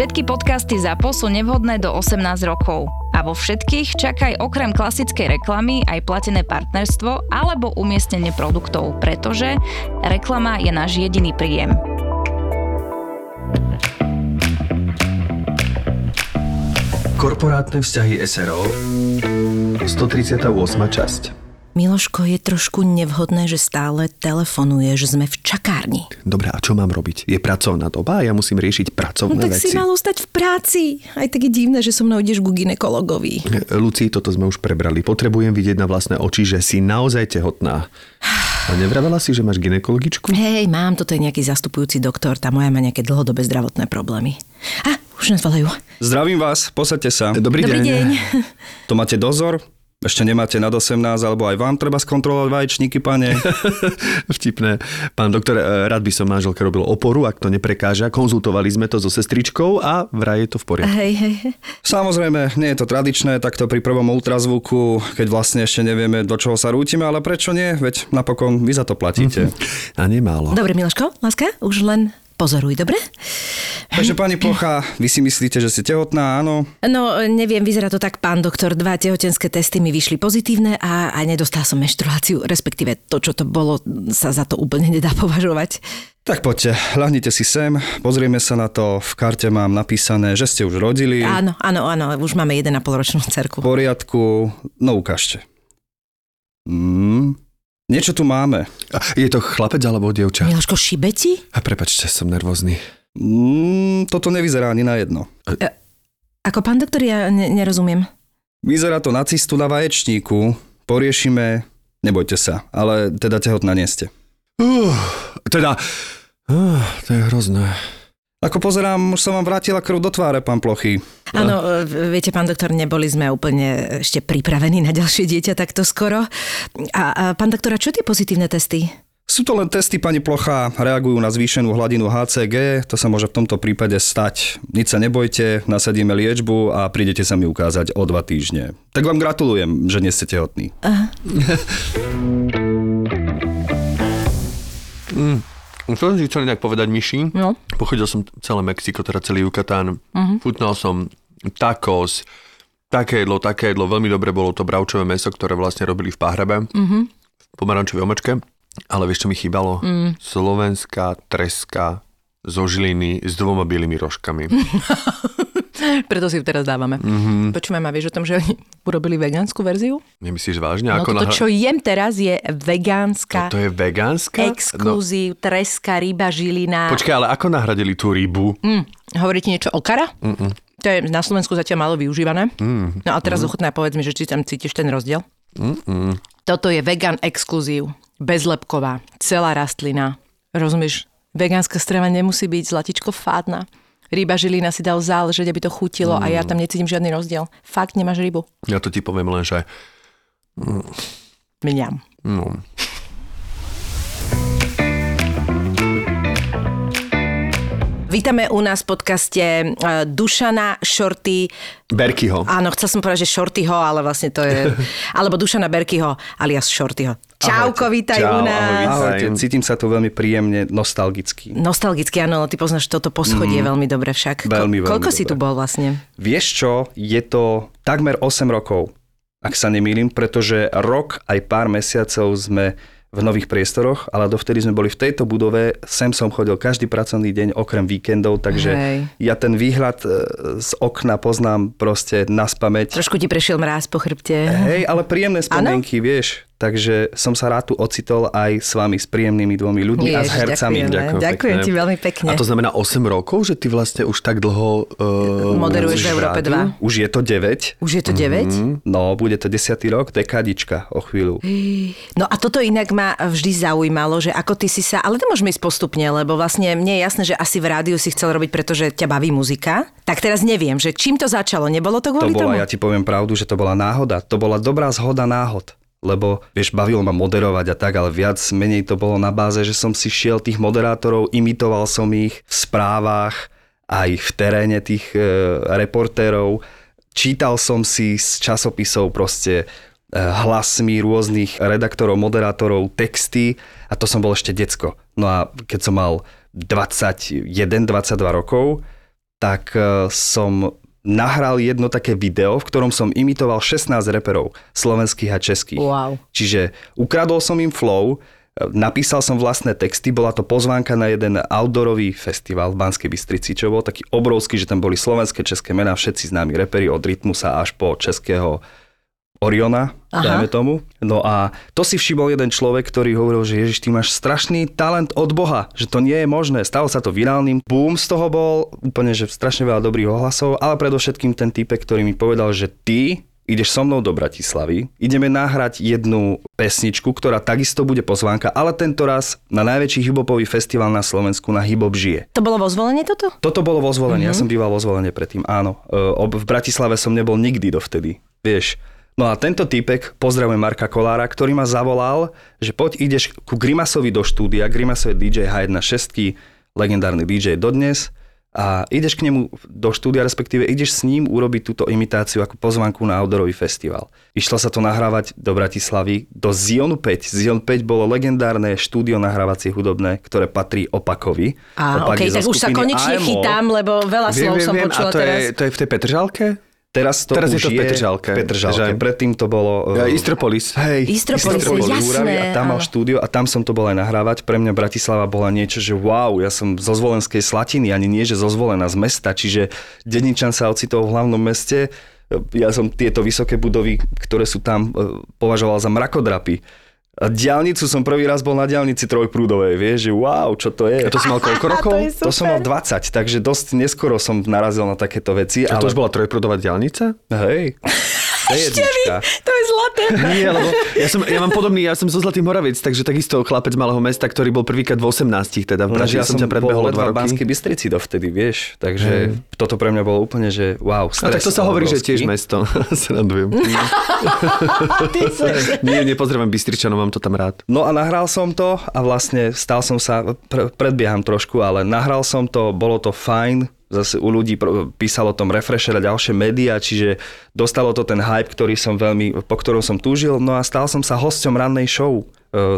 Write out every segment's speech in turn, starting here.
Všetky podcasty ZAPO sú nevhodné do 18 rokov. A vo všetkých čakaj okrem klasickej reklamy aj platené partnerstvo alebo umiestnenie produktov, pretože reklama je náš jediný príjem. Korporátne vzťahy SRO 138. časť Miloško, je trošku nevhodné, že stále telefonuje, že sme v čakárni. Dobre, a čo mám robiť? Je pracovná doba a ja musím riešiť pracovné no, tak veci. si mal ostať v práci. Aj tak je divné, že so mnou ideš ku ginekologovi. Luci, toto sme už prebrali. Potrebujem vidieť na vlastné oči, že si naozaj tehotná. A nevravela si, že máš ginekologičku? Hej, mám, toto je nejaký zastupujúci doktor, tá moja má nejaké dlhodobé zdravotné problémy. A, už nás volajú. Zdravím vás, posaďte sa. Dobrý, Dobrý deň. To máte dozor? Ešte nemáte nad 18, alebo aj vám treba skontrolovať vaječníky, pane? Vtipné. Pán doktor, e, rád by som manželke robil oporu, ak to neprekáža. Konzultovali sme to so sestričkou a vraj je to v poriadku. Hej, hej. Samozrejme, nie je to tradičné, takto pri prvom ultrazvuku, keď vlastne ešte nevieme, do čoho sa rútime, ale prečo nie? Veď napokon vy za to platíte. A nemálo. Dobre, Miloško, láska, už len pozoruj, dobre? Takže pani Plocha, vy si myslíte, že ste tehotná, áno? No, neviem, vyzerá to tak, pán doktor. Dva tehotenské testy mi vyšli pozitívne a, a nedostal som menštruáciu, respektíve to, čo to bolo, sa za to úplne nedá považovať. Tak poďte, ľahnite si sem, pozrieme sa na to. V karte mám napísané, že ste už rodili. Áno, áno, áno, už máme 1,5 ročnú cerku. V poriadku, no ukážte. Mm, niečo tu máme. A Je to chlapec alebo dievča? Miloško, šibe ti? A prepačte, som nervózny. Mm, toto nevyzerá ani na jedno. Ako pán doktor, ja ne- nerozumiem. Vyzerá to na cistu na vaječníku. Poriešime, nebojte sa, ale teda tehotná nie ste. Uh, teda, uh, to je hrozné. Ako pozerám, už som vám vrátila krv do tváre, pán Plochy. Áno, e, viete, pán doktor, neboli sme úplne ešte pripravení na ďalšie dieťa takto skoro. A, a pán doktora, čo tie pozitívne testy? Sú to len testy, pani Plocha, reagujú na zvýšenú hladinu HCG, to sa môže v tomto prípade stať. Nič sa nebojte, nasadíme liečbu a prídete sa mi ukázať o dva týždne. Tak vám gratulujem, že nie ste tehotní. Čo som si chcel inak povedať, Myši? No. Pochodil som celé Mexiko, teda celý Yucatán. Uh-huh. Chutnal som tacos, také jedlo, také jedlo. Veľmi dobre bolo to bravčové meso, ktoré vlastne robili v Pahrebe. Uh-huh. V pomarančovej omačke. Ale vieš, čo mi chýbalo? Mm. Slovenská treska zo Žiliny s dvoma bielými rožkami. Preto si ju teraz dávame. Mm-hmm. Počúvaj ma, vieš o tom, že oni urobili vegánsku verziu? Nemyslíš vážne? No Ako toto, čo jem teraz, je vegánska, To je vegánska? exkluzív, treska, ryba, žilina. No, počkaj, ale ako nahradili tú rybu? Mm, hovorí ti niečo o kara? Mm-mm. To je na Slovensku zatiaľ málo využívané. Mm. No a teraz mm. ochutná povedz mi, že či tam cítiš ten rozdiel. Mm-mm. Toto je vegan exkluzív, bezlepková, celá rastlina. Rozumieš? Vegánska strava nemusí byť zlatičko fádna. Ryba žilina si dal záležať, aby to chutilo mm. a ja tam necítim žiadny rozdiel. Fakt nemáš rybu. Ja to ti poviem len, že... Mňam. No, Vítame u nás v podcaste uh, Dušana Šorty. Berkyho. Áno, chcel som povedať, že Šortyho, ale vlastne to je... alebo Dušana Berkyho, alias Šortyho. Čauko, vítaj Čau, u nás. ahoj. Ahojte, cítim sa tu veľmi príjemne nostalgicky. Nostalgicky, áno, ty poznáš toto poschodie veľmi dobre však. Ko- Veľmi, veľmi Koľko si dobre. tu bol vlastne? Vieš čo, je to takmer 8 rokov, ak sa nemýlim, pretože rok aj pár mesiacov sme v nových priestoroch, ale dovtedy sme boli v tejto budove, sem som chodil každý pracovný deň okrem víkendov, takže Hej. ja ten výhľad e, z okna poznám proste na spameť. Trošku ti prešiel mráz po chrbte. Hej, ale príjemné spomienky, vieš. Takže som sa rád tu ocitol aj s vami, s príjemnými dvomi ľuďmi a s hercami. Ďakujeme. Ďakujem Ďakujem pekne. ti veľmi pekne. A to znamená 8 rokov, že ty vlastne už tak dlho... Uh, Moderuješ v robíš Európe rádiu? 2. Už je to 9. Už je to 9? No, bude to 10. rok, dekadička o chvíľu. No a toto inak ma vždy zaujímalo, že ako ty si sa, ale to môžeme ísť postupne, lebo vlastne mne je jasné, že asi v rádiu si chcel robiť, pretože ťa baví muzika. Tak teraz neviem, že čím to začalo, nebolo to To kvôli tomu? bola, ja ti poviem pravdu, že to bola náhoda. To bola dobrá zhoda náhod. Lebo, vieš, bavilo ma moderovať a tak, ale viac menej to bolo na báze, že som si šiel tých moderátorov, imitoval som ich v správach, aj v teréne tých e, reportérov. Čítal som si z časopisov proste e, hlasmi rôznych redaktorov, moderátorov, texty a to som bol ešte decko. No a keď som mal 21-22 rokov, tak e, som nahral jedno také video, v ktorom som imitoval 16 reperov slovenských a českých. Wow. Čiže ukradol som im flow, e, napísal som vlastné texty, bola to pozvánka na jeden outdoorový festival v Banskej Bystrici, čo bol taký obrovský, že tam boli slovenské, české mená, všetci známi reperi od Rytmusa až po českého Oriona, Aha. dajme tomu. No a to si všimol jeden človek, ktorý hovoril, že Ježiš, ty máš strašný talent od Boha, že to nie je možné. Stalo sa to virálnym. Boom z toho bol, úplne, že strašne veľa dobrých ohlasov, ale predovšetkým ten typek, ktorý mi povedal, že ty ideš so mnou do Bratislavy, ideme nahrať jednu pesničku, ktorá takisto bude pozvánka, ale tento raz na najväčší hibopový festival na Slovensku na Hibop žije. To bolo vo zvolenie toto? Toto bolo vo zvolení, mm-hmm. ja som býval vo zvolenie predtým, áno. V Bratislave som nebol nikdy dovtedy, vieš. No a tento typek, pozdravujem Marka Kolára, ktorý ma zavolal, že poď ideš ku Grimasovi do štúdia, Grimaso je DJ H1.6, legendárny DJ dodnes, a ideš k nemu do štúdia, respektíve ideš s ním urobiť túto imitáciu ako pozvanku na outdoorový festival. Išlo sa to nahrávať do Bratislavy, do Zionu 5. Zion 5 bolo legendárne štúdio nahrávacie hudobné, ktoré patrí Opakovi. Á, Opak OK, je zo tak už sa konečne AMO. chytám, lebo veľa slov som počula a to teraz. je, to je v tej Petržalke? Teraz to Teraz je už to v Petržalke, Petržalke. že? Predtým to bolo... Ja, uh, Istropolis. Hej, Istropolis, jasné, Úravy a tam mal áno. štúdio a tam som to bol aj nahrávať. Pre mňa Bratislava bola niečo, že wow, ja som zo Zvolenskej Slatiny, ani nie, že zo Zvolena z mesta, čiže Dedničan sa ocitol v hlavnom meste. Ja som tieto vysoké budovy, ktoré sú tam, eh, považoval za mrakodrapy. Diálnicu som prvý raz bol na diálnici trojprúdovej, vieš, že wow, čo to je. A to si mal koľko rokov? To To som mal 20, takže dosť neskoro som narazil na takéto veci. A to už bola trojprúdová diálnica? Hej, to je jednička. To je zlaté. Nie, lebo ja, som, ja mám podobný, ja som zo Zlatý Moraviec, takže takisto chlapec malého mesta, ktorý bol prvýkrát v 18 teda v Lenže Bratislave, ja som ťa predbehol o dva v roky. Banskej Bystrici dovtedy, vieš. Takže toto pre mňa bolo úplne, že wow, A stres tak to sa hovorí, že tiež mesto. Srandujem. Nie, nepozdravujem Bystričanov, mám to tam rád. No a nahral som to a vlastne stal som sa, pre, predbieham trošku, ale nahral som to, bolo to fajn, zase u ľudí písalo o tom Refresher a ďalšie médiá, čiže dostalo to ten hype, ktorý som veľmi, po ktorom som túžil, no a stal som sa hosťom rannej show e,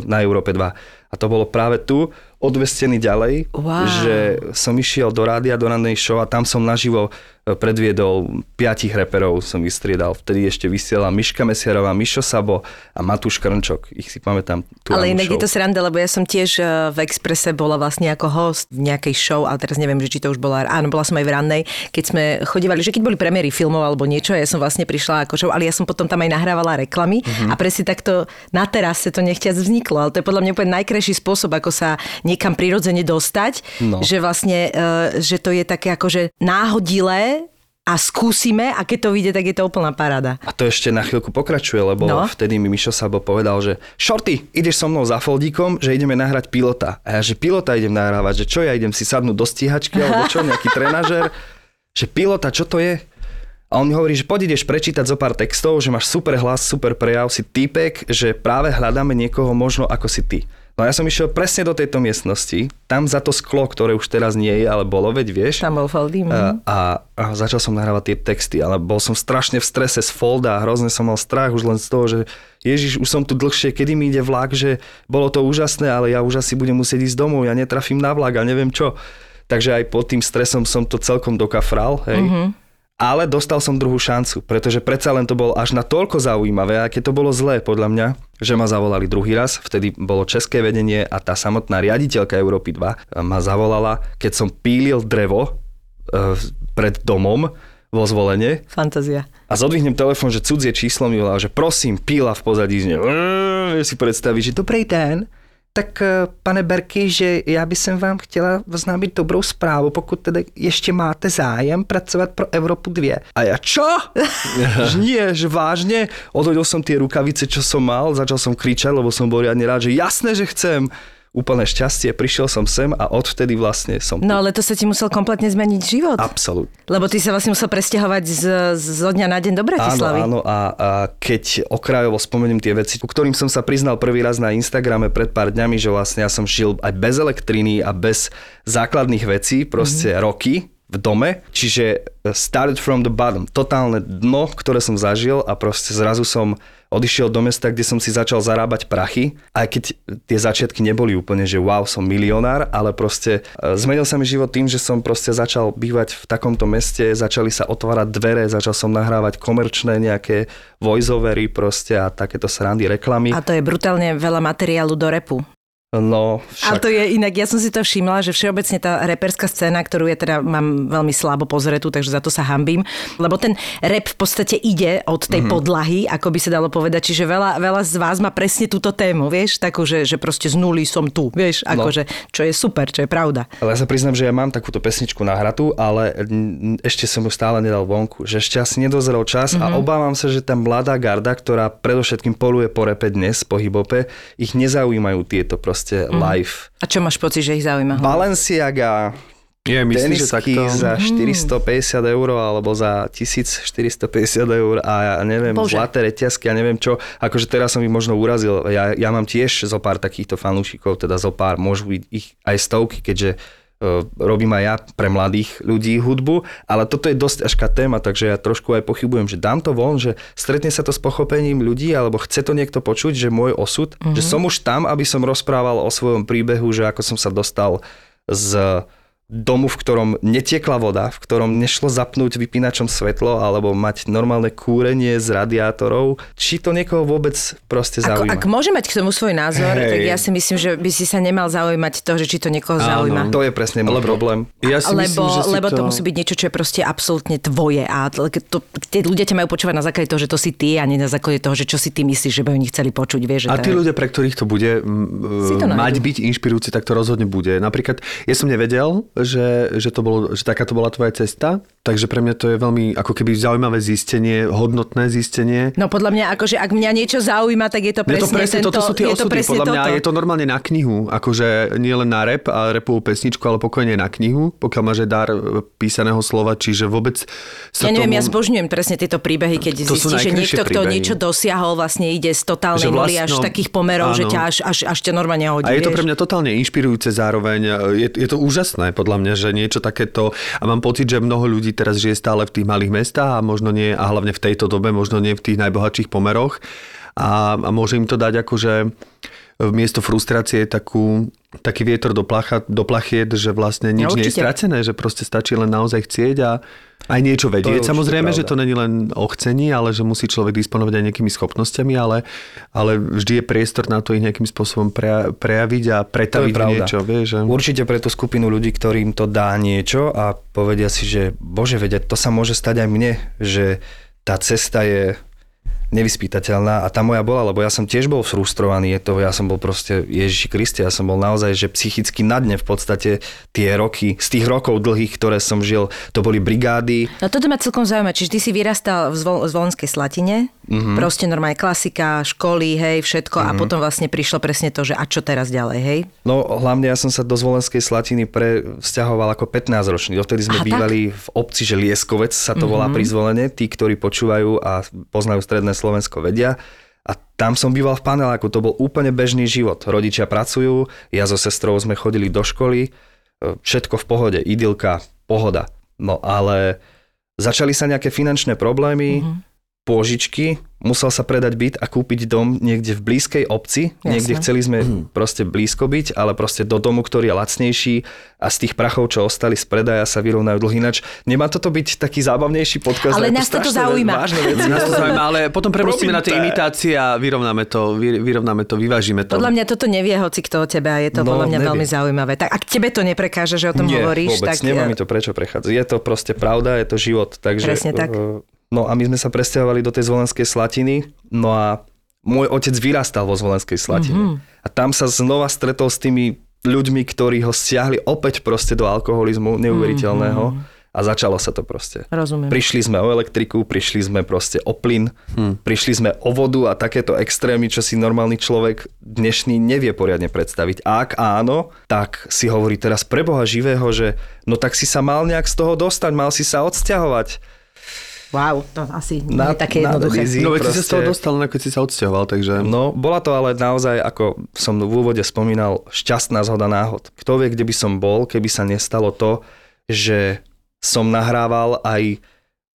na Európe 2. A to bolo práve tu, odvestený ďalej, Wow. že som išiel do rádia, do rannej show a tam som naživo e, predviedol piatich reperov, som vystriedal. Vtedy ešte vysiela Miška Mesiarová, Mišo Sabo a Matúš Krnčok. Ich si pamätám. Tú Ale inak show. je to sranda, lebo ja som tiež eh, v Exprese bola vlastne ako host v nejakej show, ale teraz neviem, že či to už bola, áno, bola som aj v rannej, keď sme chodívali, že keď boli premiéry filmov alebo niečo, ja som vlastne prišla ako show, ale ja som potom tam aj nahrávala reklamy a presne takto na terase to nechťac vzniklo, ale to je podľa mňa úplne najkrajší spôsob, ako sa niekam prirodzene dostať, No. že vlastne, eh, že to je také akože náhodilé a skúsime a keď to vyjde, tak je to úplná paráda. A to ešte na chvíľku pokračuje, lebo No. vtedy mi Mišo Sabo povedal, že Šorty, ideš so mnou za foldíkom, že ideme nahrať pilota. A ja, že pilota idem nahrávať, že čo ja idem si sadnúť do stíhačky, alebo čo, nejaký trenažer. Že pilota, čo to je? A on mi hovorí, že poď ideš prečítať zo pár textov, že máš super hlas, super prejav, si typek, že práve hľadáme niekoho možno ako si ty. No a ja som išiel presne do tejto miestnosti, tam za to sklo, ktoré už teraz nie je, ale bolo, veď vieš. Tam bol Foldy. A, a, a začal som nahrávať tie texty, ale bol som strašne v strese z folda a hrozne som mal strach už len z toho, že Ježiš, už som tu dlhšie, kedy mi ide vlak, že bolo to úžasné, ale ja už asi budem musieť ísť domov, ja netrafím na vlak a neviem čo. Takže aj pod tým stresom som to celkom dokafral, hej. Mm-hmm. Ale dostal som druhú šancu, pretože predsa len to bolo až na toľko zaujímavé, a keď to bolo zlé podľa mňa, že ma zavolali druhý raz, vtedy bolo české vedenie a tá samotná riaditeľka Európy 2 ma zavolala, keď som pílil drevo e, pred domom vo zvolenie Fantázia. a zodvihnem telefón, že cudzie číslo mi volá, že prosím, píla v pozadí znie. si predstaviť, že dobrý den, tak eh, pane Berky, že já by jsem vám chtěla oznámit dobrou zprávu, pokud tedy ještě máte zájem pracovat pro Evropu 2. A ja čo? nie, že vážne? Odhodil som tie rukavice, čo som mal, začal som kričať, lebo som bol riadne rád, že jasné, že chcem úplné šťastie, prišiel som sem a odvtedy vlastne som tu. No ale to sa ti musel kompletne zmeniť život. Absolútne. Lebo ty sa vlastne musel presťahovať z, zo dňa na deň do Bratislavy. Áno, áno a, a keď okrajovo spomeniem tie veci, ku ktorým som sa priznal prvý raz na Instagrame pred pár dňami, že vlastne ja som žil aj bez elektriny a bez základných vecí, proste mm-hmm. roky, v dome, čiže started from the bottom, totálne dno, ktoré som zažil a proste zrazu som odišiel do mesta, kde som si začal zarábať prachy, aj keď tie začiatky neboli úplne, že wow, som milionár, ale proste e, zmenil sa mi život tým, že som proste začal bývať v takomto meste, začali sa otvárať dvere, začal som nahrávať komerčné nejaké voiceovery proste a takéto srandy reklamy. A to je brutálne veľa materiálu do repu. No, však... Ale to je inak, ja som si to všimla, že všeobecne tá reperská scéna, ktorú ja teda mám veľmi slabo pozretú, takže za to sa hambím, lebo ten rep v podstate ide od tej mm-hmm. podlahy, ako by sa dalo povedať, čiže veľa, veľa z vás má presne túto tému, vieš, takú, že, že proste z nuly som tu, vieš, no. akože, čo je super, čo je pravda. Ale ja sa priznám, že ja mám takúto pesničku nahratú, ale ešte som ju stále nedal vonku, že ešte asi nedozrel čas mm-hmm. a mhm. obávam sa, že tá mladá garda, ktorá predovšetkým poluje po repe dnes, po hibope, ich nezaujímajú tieto proste proste mm. live. A čo máš pocit, že ich zaujíma? Balenciaga, je, myslím, že takto... za 450 eur alebo za 1450 eur a ja neviem, Bože. zlaté reťazky a neviem čo. Akože teraz som ich možno urazil. Ja, ja mám tiež zo pár takýchto fanúšikov, teda zo pár, môžu byť ich aj stovky, keďže robím aj ja pre mladých ľudí hudbu, ale toto je dosť ťažká téma, takže ja trošku aj pochybujem, že dám to von, že stretne sa to s pochopením ľudí, alebo chce to niekto počuť, že môj osud, mm-hmm. že som už tam, aby som rozprával o svojom príbehu, že ako som sa dostal z domu, v ktorom netiekla voda, v ktorom nešlo zapnúť vypínačom svetlo alebo mať normálne kúrenie z radiátorov, či to niekoho vôbec proste zaujíma. Ak, ak môže mať k tomu svoj názor, hey. tak ja si myslím, že by si sa nemal zaujímať to, že či to niekoho Áno, zaujíma. To je presne môj problém. Ja si lebo, myslím, že lebo to... to musí byť niečo, čo je proste absolútne tvoje a to, tie ľudia ťa majú počúvať na základe toho, že to si ty a nie na základe toho, že čo si ty myslíš, že by oni chceli počuť. Vieš, že a tí ľudia, pre ktorých to bude m, to mať byť inšpirujúci, tak to rozhodne bude. Napríklad, ja som nevedel, že, že, to bolo, že taká to bola tvoja cesta, takže pre mňa to je veľmi ako keby zaujímavé zistenie, hodnotné zistenie. No podľa mňa, akože ak mňa niečo zaujíma, tak je to presne, je to presne tento, toto sú tie osudy, to podľa mňa toto. je to normálne na knihu, akože nie len na rep a repovú pesničku, ale pokojne na knihu, pokiaľ máš dar e, písaného slova, čiže vôbec sa Ja neviem, tomu... ja zbožňujem presne tieto príbehy, keď to zistíš, že niekto, kto niečo dosiahol, vlastne ide z totálnej nuly až takých pomerov, áno. že ťa až, až, až ťa normálne hodí. A je to pre mňa totálne inšpirujúce zároveň. Je, je to úžasné podľa mňa, že niečo takéto, a mám pocit, že mnoho ľudí teraz žije stále v tých malých mestách a možno nie, a hlavne v tejto dobe, možno nie v tých najbohatších pomeroch. A, a môže im to dať akože miesto frustrácie takú, taký vietor do, placha, do plachiet, že vlastne nič no, nie je stratené, že proste stačí len naozaj chcieť a aj niečo vedieť. Samozrejme, pravda. že to není len o chcení, ale že musí človek disponovať aj nejakými schopnosťami, ale, ale vždy je priestor na to ich nejakým spôsobom pre, prejaviť a pretaviť niečo. Vie, že... Určite pre tú skupinu ľudí, ktorým to dá niečo a povedia si, že bože, vedia, to sa môže stať aj mne, že tá cesta je nevyspytateľná a tá moja bola, lebo ja som tiež bol frustrovaný, je to, ja som bol proste Ježiši Kriste, ja som bol naozaj, že psychicky na dne v podstate tie roky, z tých rokov dlhých, ktoré som žil, to boli brigády. No toto ma celkom zaujíma, čiže ty si vyrastal v Zvolenskej Slatine, mm-hmm. proste normálne klasika, školy, hej, všetko mm-hmm. a mhm. potom vlastne prišlo presne to, že a čo teraz ďalej, hej? No hlavne ja som sa do Zvolenskej Slatiny presťahoval ako 15 ročný, dovtedy sme Aha, bývali tak? v obci, že Lieskovec sa to mm-hmm. volá pri zvolenie, tí, ktorí počúvajú a poznajú stredné Slovensko vedia. A tam som býval v paneláku, to bol úplne bežný život. Rodičia pracujú, ja so sestrou sme chodili do školy, e, všetko v pohode, idylka, pohoda. No ale začali sa nejaké finančné problémy, mm-hmm. Pôžičky, musel sa predať byt a kúpiť dom niekde v blízkej obci. Jasne. Niekde chceli sme hmm. proste blízko byť, ale proste do domu, ktorý je lacnejší a z tých prachov, čo ostali z predaja, sa vyrovnajú dlhy. Ináč nemá toto byť taký zábavnejší podcast. Ale nás to zaujíma. nás to zaujíma, ale potom premostíme na tie imitácie a vyrovnáme to, vyrovnáme to, vyvážime to. Podľa mňa toto nevie hoci kto o tebe a je to no, podľa mňa nevie. veľmi zaujímavé. Tak ak tebe to neprekáže, že o tom Nie, hovoríš, vôbec, tak... nemá mi to prečo prechádzať. Je to proste pravda, je to život. Takže, Presne tak. No a my sme sa presťahovali do tej zvolenskej slatiny, no a môj otec vyrastal vo Zvolenskej Slatine. Mm-hmm. A tam sa znova stretol s tými ľuďmi, ktorí ho stiahli opäť proste do alkoholizmu neuveriteľného. Mm-hmm. A začalo sa to proste. Rozumiem. Prišli sme o elektriku, prišli sme proste o plyn, hmm. prišli sme o vodu a takéto extrémy, čo si normálny človek dnešný nevie poriadne predstaviť. A ak áno, tak si hovorí teraz pre Boha živého, že no tak si sa mal nejak z toho dostať, mal si sa odsťahovať. Wow, to asi nie je také jednoduché. easy, No veď si sa z toho dostal, no, keď si sa odsťahoval, takže... No, bola to ale naozaj, ako som v úvode spomínal, šťastná zhoda náhod. Kto vie, kde by som bol, keby sa nestalo to, že som nahrával aj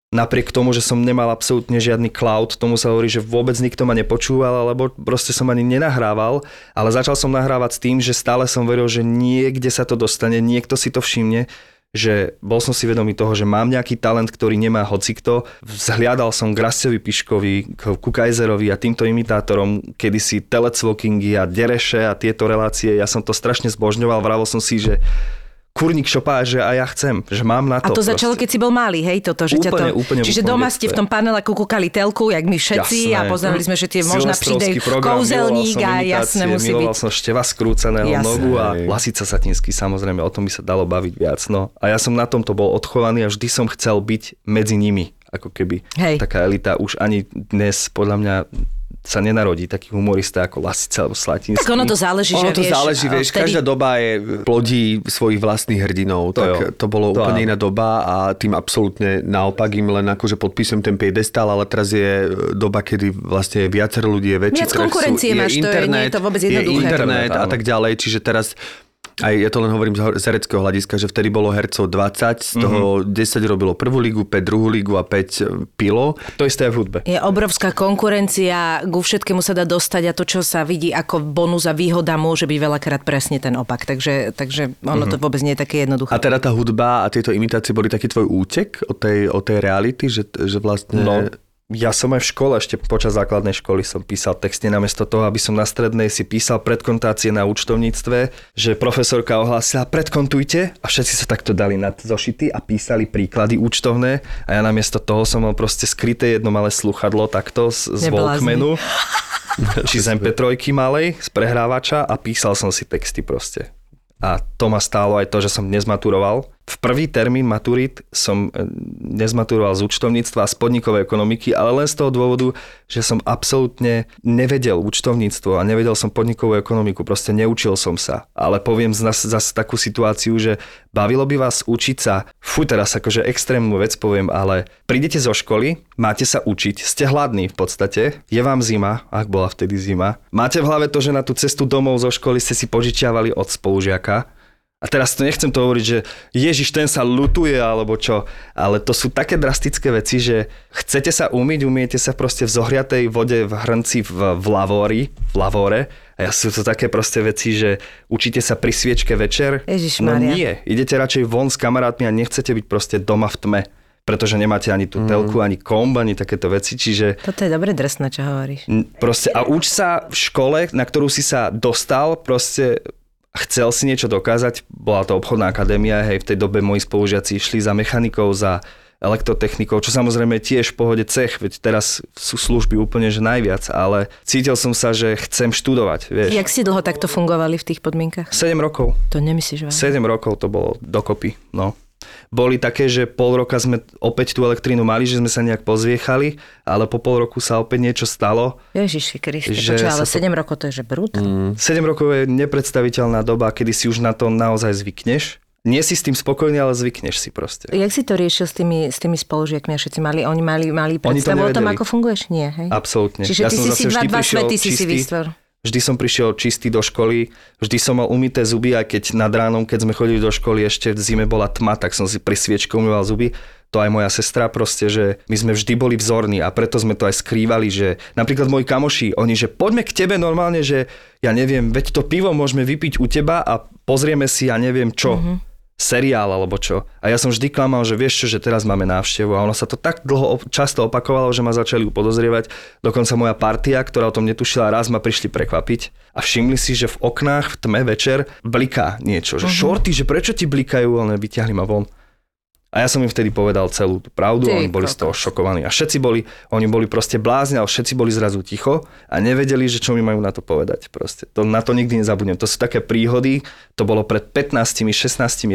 napriek tomu, že som nemal absolútne žiadny cloud, tomu sa hovorí, že vôbec nikto ma nepočúval, alebo proste som ani nenahrával, ale začal som nahrávať s tým, že stále som veril, že niekde sa to dostane, niekto si to všimne, že bol som si vedomý toho, že mám nejaký talent, ktorý nemá hocikto. Vzhliadal som k Rastovi Piškovi, k Kaiserovi a týmto imitátorom, kedysi telecvokingy a dereše a tieto relácie. Ja som to strašne zbožňoval, vravil som si, že kurník šopá, že aj ja chcem, že mám na A to. to začalo, keď si bol malý, hej, toto, že ťa to... Úplne, úplne Čiže úplne doma ste v tom panele kúkali telku, jak my všetci a Jasné. pozerali sme, že tie možno Silvestrovský príde kouzelník a jasné musí miloval byť. som števa skrúceného Jasné. nogu a. Lasica Satinský, samozrejme, o tom by sa dalo baviť viac. No. A ja som na tomto bol odchovaný a vždy som chcel byť medzi nimi, ako keby Hej. taká elita. Už ani dnes, podľa mňa, sa nenarodí taký humorista ako Lasica alebo Slatinský. Tak ono to záleží, Ono že to vieš, záleží, vieš, vtedy- každá doba je, plodí svojich vlastných hrdinov, To tak jo. to bolo To úplne áno. iná doba a tým absolútne naopak im len akože podpisujem ten piedestal, ale teraz je doba, kedy vlastne je viacero ľudí, je väčší Viac konkurencie máš, to je- nie je to vôbec je jednoduché. internet a tak ďalej, čiže teraz aj ja to len hovorím z ho- z hereckého hľadiska, že vtedy bolo hercov 20, z toho Mhm. 10 robilo prvú ligu, 5 druhú ligu a 5 pilo. To isté aj v hudbe. Je obrovská konkurencia, ku všetkému sa dá dostať a to, čo sa vidí ako bonus a výhoda, môže byť veľakrát presne ten opak. Takže, takže ono to vôbec nie je také jednoduché. A teda tá hudba a tieto imitácie boli taký tvoj útek od tej, od tej reality, že, že vlastne... No, ja som aj v škole, ešte počas základnej školy som písal texty namiesto toho, aby som na strednej si písal predkontácie na účtovníctve, že profesorka ohlásila predkontujte a všetci sa takto dali nad zošity a písali príklady účtovné a ja namiesto toho som mal proste skryté jedno malé sluchadlo takto z, z. Walkmanu či z MP3 malej, z prehrávača a písal som si texty proste. A to ma stálo aj to, že som dnes maturoval. V prvý termín maturit som e, nezmaturoval z účtovníctva a z podnikovej ekonomiky, ale len z toho dôvodu, že som absolútne nevedel účtovníctvo a nevedel som podnikovú ekonomiku, proste neučil som sa. Ale poviem zase zas takú situáciu, že bavilo by vás učiť sa, fuj teraz akože extrémnu vec poviem, ale prídete zo školy, máte sa učiť, ste hladní v podstate, je vám zima, ak bola vtedy zima, máte v hlave to, že na tú cestu domov zo školy ste si požičiavali od spolužiaka, a teraz to nechcem to hovoriť, že Ježiš, ten sa lutuje, alebo čo, ale to sú také drastické veci, že chcete sa umyť, umiete sa proste v zohriatej vode v hrnci v, v lavóri, v lavóre, a ja sú to také proste veci, že učíte sa pri sviečke večer. No Ježišmaria. nie, idete radšej von s kamarátmi a nechcete byť proste doma v tme, pretože nemáte ani tú telku, ani komb, ani takéto veci, čiže Toto je dobre drsné, čo hovoríš. Proste a uč sa v škole, na ktorú si sa dostal, proste chcel si niečo dokázať, bola to obchodná akadémia, hej, v tej dobe moji spolužiaci išli za mechanikou, za elektrotechnikou, čo samozrejme je tiež v pohode cech, veď teraz sú služby úplne že najviac, ale cítil som sa, že chcem študovať, vieš. Jak si dlho takto fungovali v tých podmienkach? 7 rokov. To nemyslíš vážne? 7 rokov to bolo dokopy, no. Boli také, že pol roka sme opäť tú elektrínu mali, že sme sa nejak pozviechali, ale po pol roku sa opäť niečo stalo. Ježiši Kriste, Že počuj, ale to- 7 rokov to je že brut. Mm. 7 rokov je nepredstaviteľná doba, kedy si už na to naozaj zvykneš. Nie si s tým spokojný, ale zvykneš si proste. Jak si to riešil s tými, s tými spolužiakmi a všetci mali, oni mali, mali predstavu o tom, ako funguješ? Nie, hej? Absolútne. Čiže Ja ty som si si dva, dva svety si si čistý. Vždy som prišiel čistý do školy, vždy som mal umyté zuby, aj keď nad ránom, keď sme chodili do školy, ešte v zime bola tma, tak som si pri sviečke umýval zuby. To aj moja sestra proste, že my sme vždy boli vzorní a preto sme to aj skrývali, že napríklad moji kamoši, oni, že poďme k tebe normálne, že ja neviem, veď to pivo môžeme vypiť u teba a pozrieme si, ja neviem čo. Mm-hmm seriál alebo čo. A ja som vždy klamal, že vieš čo, že teraz máme návštevu a ono sa to tak dlho op- často opakovalo, že ma začali upodozrievať. Dokonca moja partia, ktorá o tom netušila, raz ma prišli prekvapiť a všimli si, že v oknách v tme večer bliká niečo. Že Mhm. šorty, že prečo ti blikajú, ale vyťahli ma von. A ja som im vtedy povedal celú tú pravdu, Ty oni boli z toho šokovaní. A všetci boli, oni boli proste blázni, ale všetci boli zrazu ticho a nevedeli, že čo mi majú na to povedať. Proste. To, na to nikdy nezabudnem. To sú také príhody, to bolo pred 15-16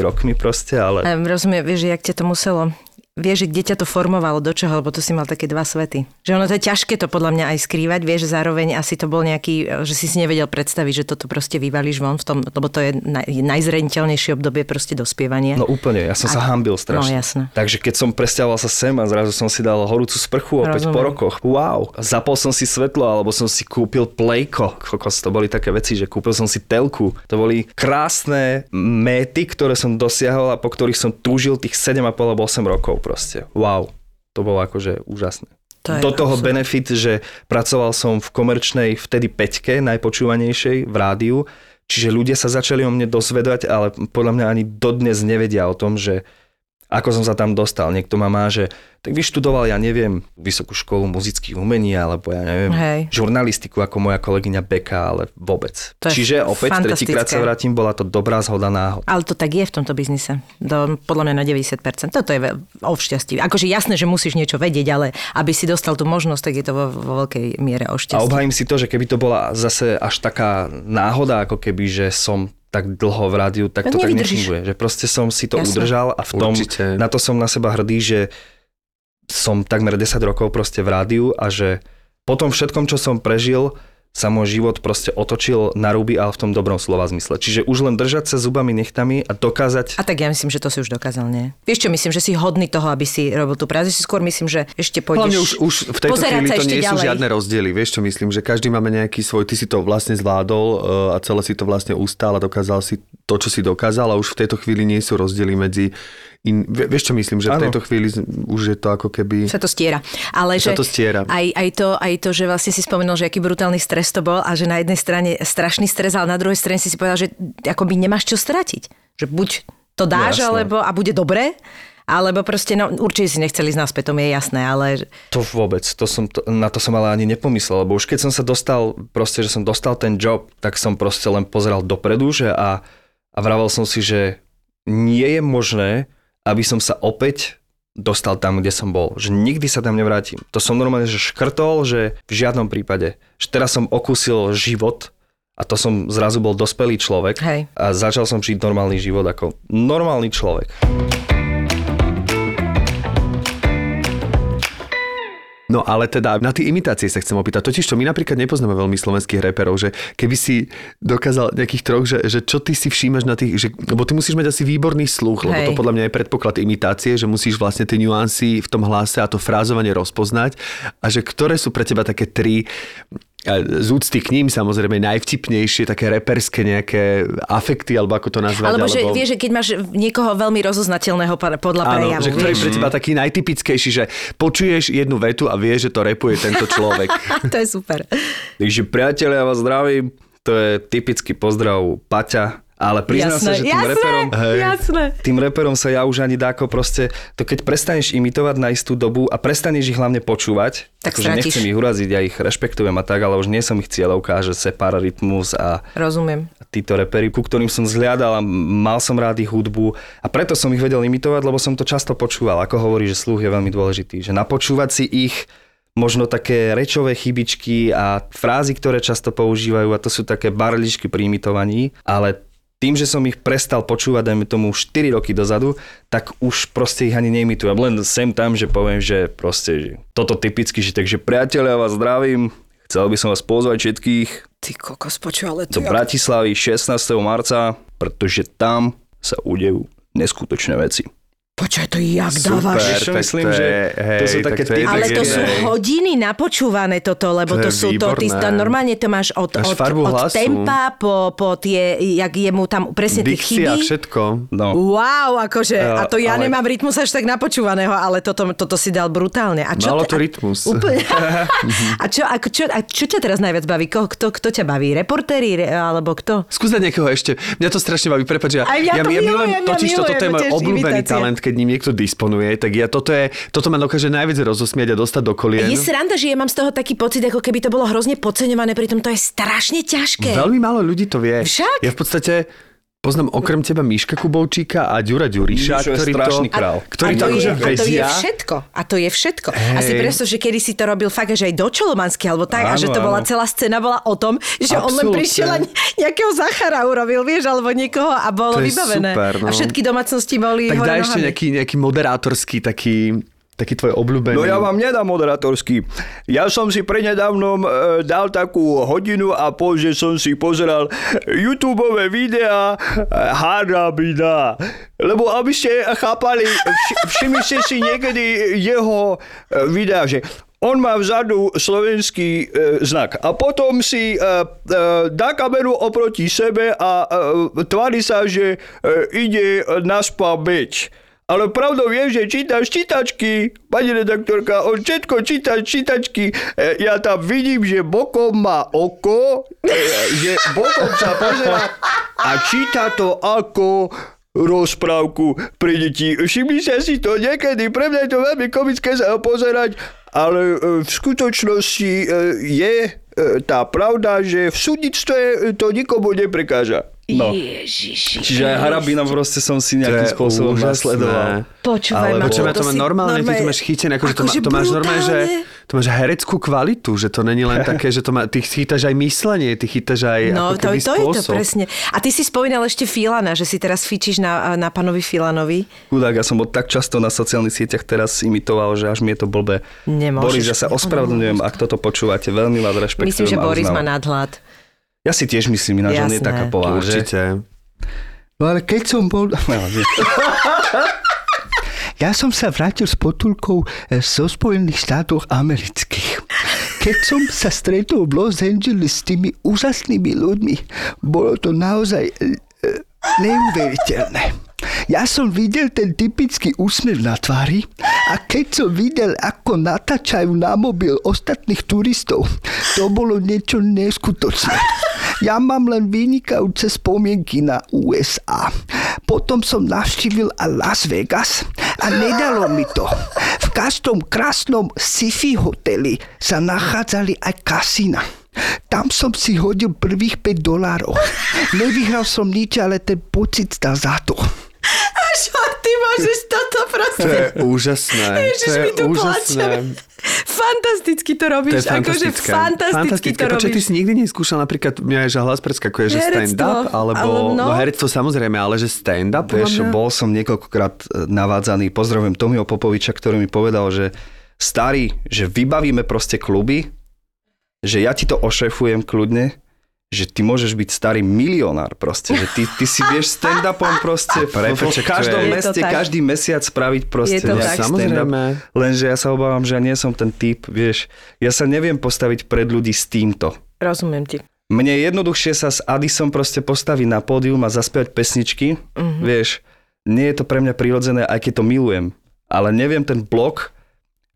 rokmi proste, ale... Um, rozumiem, vieš, jak ťa to muselo vieš, že kde ťa to formovalo, do čoho, lebo tu si mal také dva svety. Že ono to je ťažké to podľa mňa aj skrývať, vieš, zároveň asi to bol nejaký, že si si nevedel predstaviť, že toto proste vyvalíš von v tom, lebo to je naj, najzreniteľnejšie obdobie proste dospievania. No úplne, ja som sa hambil strašne. No, jasné. Takže keď som presťahoval sa sem a zrazu som si dal horúcu sprchu opäť Rozumiem. po rokoch. Wow. Zapol som si svetlo, alebo som si kúpil plejko. Kokos, to boli také veci, že kúpil som si telku. To boli krásne méty, ktoré som dosiahol a po ktorých som túžil tých 7,5 alebo 8 rokov proste. Wow. To bolo akože úžasné. To Do toho absolútne. benefit, že pracoval som v komerčnej vtedy peťke, najpočúvanejšej v rádiu, čiže ľudia sa začali o mne dozvedať, ale podľa mňa ani dodnes nevedia o tom, že ako som sa tam dostal. Niekto ma má, že tak vyštudoval, ja neviem, vysokú školu muzických umení, alebo ja neviem, Hej. žurnalistiku ako moja kolegyňa Beka, ale vôbec. To Čiže opäť tretíkrát sa vrátim, bola to dobrá zhoda náhod. Ale to tak je v tomto biznise. Do, podľa mňa na 90%. Toto je o šťastí. Akože jasné, že musíš niečo vedieť, ale aby si dostal tú možnosť, tak je to vo, vo veľkej miere o A šťastí. obhajím si to, že keby to bola zase až taká náhoda, ako keby, že som tak dlho v rádiu, tak Tak to tak nevydržíš. nefunguje. Že proste som si to Jasné. udržal a v tom, Určite. na to som na seba hrdý, že som takmer 10 rokov proste v rádiu a že po tom všetkom, čo som prežil, sa môj život proste otočil na ruby, ale v tom dobrom slova zmysle. Čiže už len držať sa zubami nechtami a dokázať A tak ja myslím, že to si už dokázal, nie? Vieš čo, myslím, že si hodný toho, aby si robil tú prácu. Si skôr myslím, že ešte Hlavne pôjdeš... už, už v tejto chvíli to nie sú ďalej. žiadne rozdiely. Vieš čo myslím, že každý máme nejaký svoj, ty si to vlastne zvládol uh, a celé si to vlastne ustál a dokázal si to, čo si dokázal a už v tejto chvíli nie sú rozdiely medzi... In, vie- vieš čo myslím, že v Áno. tejto chvíli už je to ako keby... sa to stiera. Ale Sa že to stiera. Aj, aj, to, aj to, že vlastne si spomenul, že aký brutálny stres to bol a že na jednej strane strašný stres, ale na druhej strane si si povedal, že akoby nemáš čo stratiť. Že buď to dáš, Jasné. alebo a bude dobre, alebo proste, no určite si nechceli ísť naspäť, to mi je jasné, ale To vôbec, to som, to, na to som ale ani nepomyslel, lebo už keď som sa dostal, proste, že som dostal ten job, tak som proste len pozeral dopredu, že a, a vravel som si, že nie je možné, aby som sa opäť dostal tam, kde som bol. Že nikdy sa tam nevrátim. To som normálne, že škrtol, že v žiadnom prípade. Že teraz som okúsil život a to som zrazu bol dospelý človek Hej. a začal som žiť normálny život ako normálny človek. No ale teda na tie imitácie sa chcem opýtať. Totiž to my napríklad nepoznáme veľmi slovenských reperov, že keby si dokázal nejakých troch, že, že čo ty si všímaš na tých, že, lebo ty musíš mať asi výborný sluch, lebo Hej. to podľa mňa je predpoklad imitácie, že musíš vlastne tie nuancy v tom hlase a to frázovanie rozpoznať a že ktoré sú pre teba také tri z úcty k ním samozrejme najvtipnejšie, také reperské nejaké afekty, alebo ako to nazvať. Alebo že vieš, že keď máš niekoho veľmi rozoznateľného podľa Áno, prejavu. že ktorý pre teba taký najtypickejší, že počuješ jednu vetu a vieš, že to repuje tento človek. to je super. Takže priatelia, ja vás zdravím. To je typický pozdrav Paťa, ale priznám sa, že tým jasné, reperom... jasné. Tým reperom sa ja už ani dáko proste, to keď prestaneš imitovať na istú dobu a prestaneš ich hlavne počúvať, Tak akože nechcem ich uraziť, ja ich rešpektujem a tak, ale už nie som ich cieľovka, že Separa Rytmus a Rozumiem. títo repery, ku ktorým som zhliadal a mal som rád ich hudbu a preto som ich vedel imitovať, lebo som to často počúval. Ako hovorí, že sluch je veľmi dôležitý, že napočúvať si ich možno také rečové chybičky a frázy, ktoré často používajú a to sú také barličky pri imitovaní, ale tým, že som ich prestal počúvať, dajme tomu 4 roky dozadu, tak už proste ich ani neimitujem. Len sem tam, že poviem, že proste že toto typicky, že takže priatelia, vás zdravím, chcel by som vás pozvať všetkých Ty kokos, počuj, ale do Bratislavy 16. marca, pretože tam sa udejú neskutočné veci. Počuj, to jak Super, dávaš. Tak myslím, to že je- hej, to sú tak také to je Ale to sú hodiny napočúvané toto, lebo To to, sú to, ty, výborné. to normálne to máš od, Máš od, farbu od tempa po, po tie, jak je mu tam presne tie a chyby. všetko. No. Wow, akože, a to ja ale- nemám rytmus až tak napočúvaného, ale toto, toto si dal brutálne. A čo Malo to a- rytmus. Úplne. a, čo, a, čo, a čo ťa teraz najviac baví? Ko, kto, kto ťa baví? Reportéri re- alebo kto? Skús dať niekoho ešte. Mňa to strašne baví. Prepač, ja, mňa ja, to ja milujem, milujem, ja totiž to, toto je milujem môj obľúbený talent, keď ním niekto disponuje, tak ja toto, je, toto ma dokáže najviac rozosmiať a dostať do kolien. Je sranda, že ja mám z toho taký pocit, ako keby to bolo hrozne podceňované, pritom to je strašne ťažké. Veľmi málo ľudí to vie. Však? Ja v podstate Poznám okrem teba Miška Kubovčíka a Ďura Ďuriša, ktorí to, král. ktorí a to to, akože je, a to je všetko. A to je všetko. A si predstav, že kedy si to robil fakt, že aj do Čolomansky, alebo tak, a Áno, že to bola áno. celá scéna bola o tom, že on len prišiel a nejakého Zachara urobil, vieš, alebo niekoho a bolo To vybavené. super, no. A všetky domácnosti boli Tak daj ešte nejaký, nejaký moderátorský taký, taký tvoj obľúbený. No ja vám nedám moderatorský. Ja som si prednedávnom e, dal takú hodinu a pol, že som si pozeral YouTubeové videá Harabida. Lebo aby ste chápali, vš- všimli ste si niekedy jeho e, videa, že on má vzadu slovenský e, znak a potom si e, e, dá kameru oproti sebe a e, tvári sa, že e, ide na spameť. Ale pravdou je, že čítaš čítačky, pani redaktorka, on všetko číta čítačky. E, Ja tam vidím, že bokom má oko, e, že bokom sa pozera a číta to ako rozprávku pre deti. Všimli ste si to niekedy, pre mňa je to veľmi komické sa pozerať, ale e, v skutočnosti e, je e, tá pravda, že v súdnictve to nikomu neprekáža. No. Ježiši. Čiže aj Harabina proste som si nejakým spôsobom úžasné. nasledoval. Počúvaj ma. Počúvaj, to má si normálne, ty to máš chytené, akože to, má, akože to máš normálne, že to máš hereckú kvalitu, že to není len také, že to má, ty chytáš aj myslenie, ty chytáš aj No, ako to, to je to spôsob. presne. A ty si spomínal ešte Filana, že si teraz fičíš na, na pánovi Filanovi. Chudák, ja som bol tak často na sociálnych sieťach teraz imitoval, že až mi je to blbé. Nemôžeš. Boris, ja sa ospravedlňujem, ak toto počúvate, veľmi vás rešpektujem. Myslím, že Boris má nadhľad. Ja si tiež myslím, ináč on je taká povaha? Určite. No ale keď som bol... No. Ja som sa vrátil s potulkou eh, zo Spojených štátov amerických. Keď som sa stretol v Los Angeles s tými úžasnými ľuďmi, bolo to naozaj eh, neuveriteľné. Ja som videl ten typický úsmev na tvári a keď som videl, ako natáčajú na mobil ostatných turistov, to bolo niečo neskutočné. Ja mám len vynikajúce spomienky na USA. Potom som navštívil a Las Vegas a nedalo mi to. V každom krásnom sci-fi hoteli sa nachádzali aj kasína. Tam som si hodil prvých 5 dolárov. Nevyhral som nič, ale ten pocit stál za to. Čo ty môžeš toto To proste? je úžasné. Ježiš, to je my tu úžasné. plačeme. Fantasticky to To robíš. je fantastické. Akože fantasticky fantastické. to Počkaj, ty robíš. si nikdy neskúšal napríklad, mňa je, že hlas preskakuje, že Herectvo, stand-up, alebo, ale no, no. herectvo samozrejme, ale že stand-up, Vieš, mňa? bol som niekoľkokrát e, navádzaný, pozdravujem Tomio Popoviča, ktorý mi povedal, že starý, že vybavíme proste kluby, že ja ti to ošefujem kľudne, že ty môžeš byť starý milionár proste, že ty, ty si vieš stand-upom proste v, v každom meste, každý mesiac spraviť proste Je to tak. stand-up. Samozrejme. Lenže ja sa obávam, že ja nie som ten typ, vieš, ja sa neviem postaviť pred ľudí s týmto. Rozumiem ti. Mne je jednoduchšie sa s Adisom proste postaviť na pódium a zaspievať pesničky, mm-hmm. vieš, nie je to pre mňa prirodzené, aj keď to milujem, ale neviem ten blok,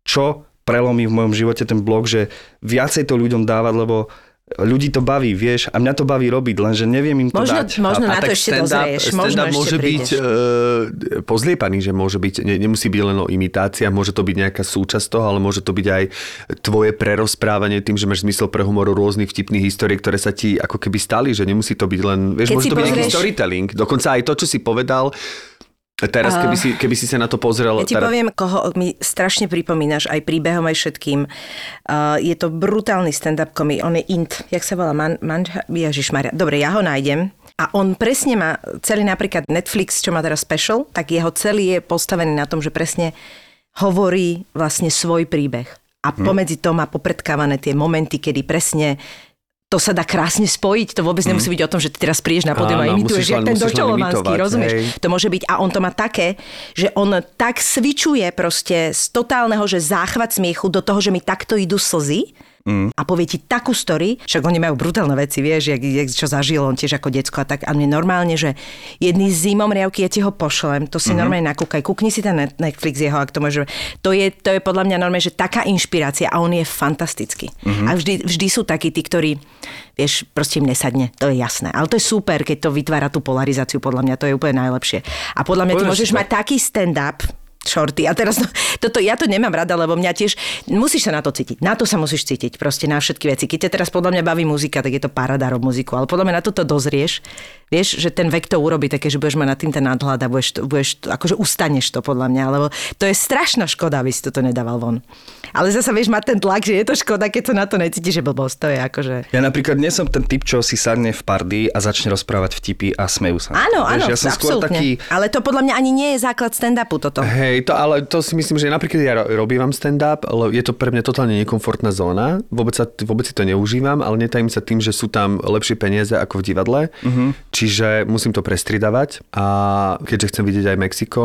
čo prelomí v mojom živote ten blok, že viacej to ľuďom dávať, lebo ľudí to baví, vieš, a mňa to baví robiť, lenže neviem im to Možno, dať. možno A na to tak ešte stand-up- dozrieš. Možno ešte môže byť prídeš. uh, pozliepaný, že môže byť, ne, nemusí byť len o imitáciách, môže to byť nejaká súčasť toho, ale môže to byť aj tvoje prerozprávanie tým, že máš zmysel pre humor rôznych vtipných histórií, ktoré sa ti ako keby stali, že nemusí to byť len, vieš, Keď môže to byť nejaký pozrieš- storytelling. Dokonca aj to, čo si povedal, teraz, keby si, keby si sa na to pozrel... Ja ti teda- poviem, koho mi strašne pripomínaš, aj príbehom, aj všetkým. Uh, je to brutálny stand-up komik, on je int, jak sa volá, man, man, Ježišmaria. Dobre, ja ho nájdem. A on presne má celý napríklad Netflix, čo má teraz special, tak jeho celý je postavený na tom, že presne hovorí vlastne svoj príbeh. A Hm. pomedzi to má popredkávané tie momenty, kedy presne to sa dá krásne spojiť. To vôbec nemusí byť o tom, že ty teraz prídeš na pódium a imituješ, jak ten imitovať, rozumieš? hej. To môže byť, a on to má také, že on tak svičuje proste z totálneho, že záchvat smiechu do toho, že mi takto idú slzy mm. a povie ti takú story, však oni majú brutálne veci, vieš, jak, jak, čo zažil on tiež ako decko a tak. A mne normálne, že jedný zimom riavky, ja ti ho pošlem, to si mm-hmm. normálne nakúkaj, kúkni si ten Net- Netflix jeho, ak to môže. To je, to je podľa mňa normálne, že taká inšpirácia a on je fantastický. Mm-hmm. A vždy, vždy sú takí tí, ktorí, vieš, proste im nesadne, to je jasné. Ale to je super, keď to vytvára tú polarizáciu, podľa mňa to je úplne najlepšie. A podľa mňa ty môžeš to. mať taký stand-up, shorty. A teraz, toto, ja to nemám rada, lebo mňa tiež, musíš sa na to cítiť. Na to sa musíš cítiť, proste na všetky veci. Keď ťa teraz podľa mňa baví muzika, tak je to parada rob muziku, ale podľa mňa na toto dozrieš. Vieš, že ten vek to urobí také, že budeš mať nad tým ten nadhľad a budeš, to, budeš to, akože ustaneš to podľa mňa, lebo to je strašná škoda, aby si toto nedával von. Ale zase vieš mať ten tlak, že je to škoda, keď sa na to necítiš, že blbosť, to je akože... Ja napríklad nie som ten typ, čo si sadne v pardy a začne rozprávať vtipy a smejú sa. Áno, áno, Vieš, ja som absolútne. taký, Ale to podľa mňa ani nie je základ stand-upu toto. Hej, to, ale to si myslím, že napríklad ja ro- robím stand-up, ale je to pre mňa totálne nekomfortná zóna. Vôbec, sa, vôbec si to neužívam, ale netajím sa tým, že sú tam lepšie peniaze ako v divadle. Uh-huh. Čiže musím to prestridavať a keďže chcem vidieť aj Mexiko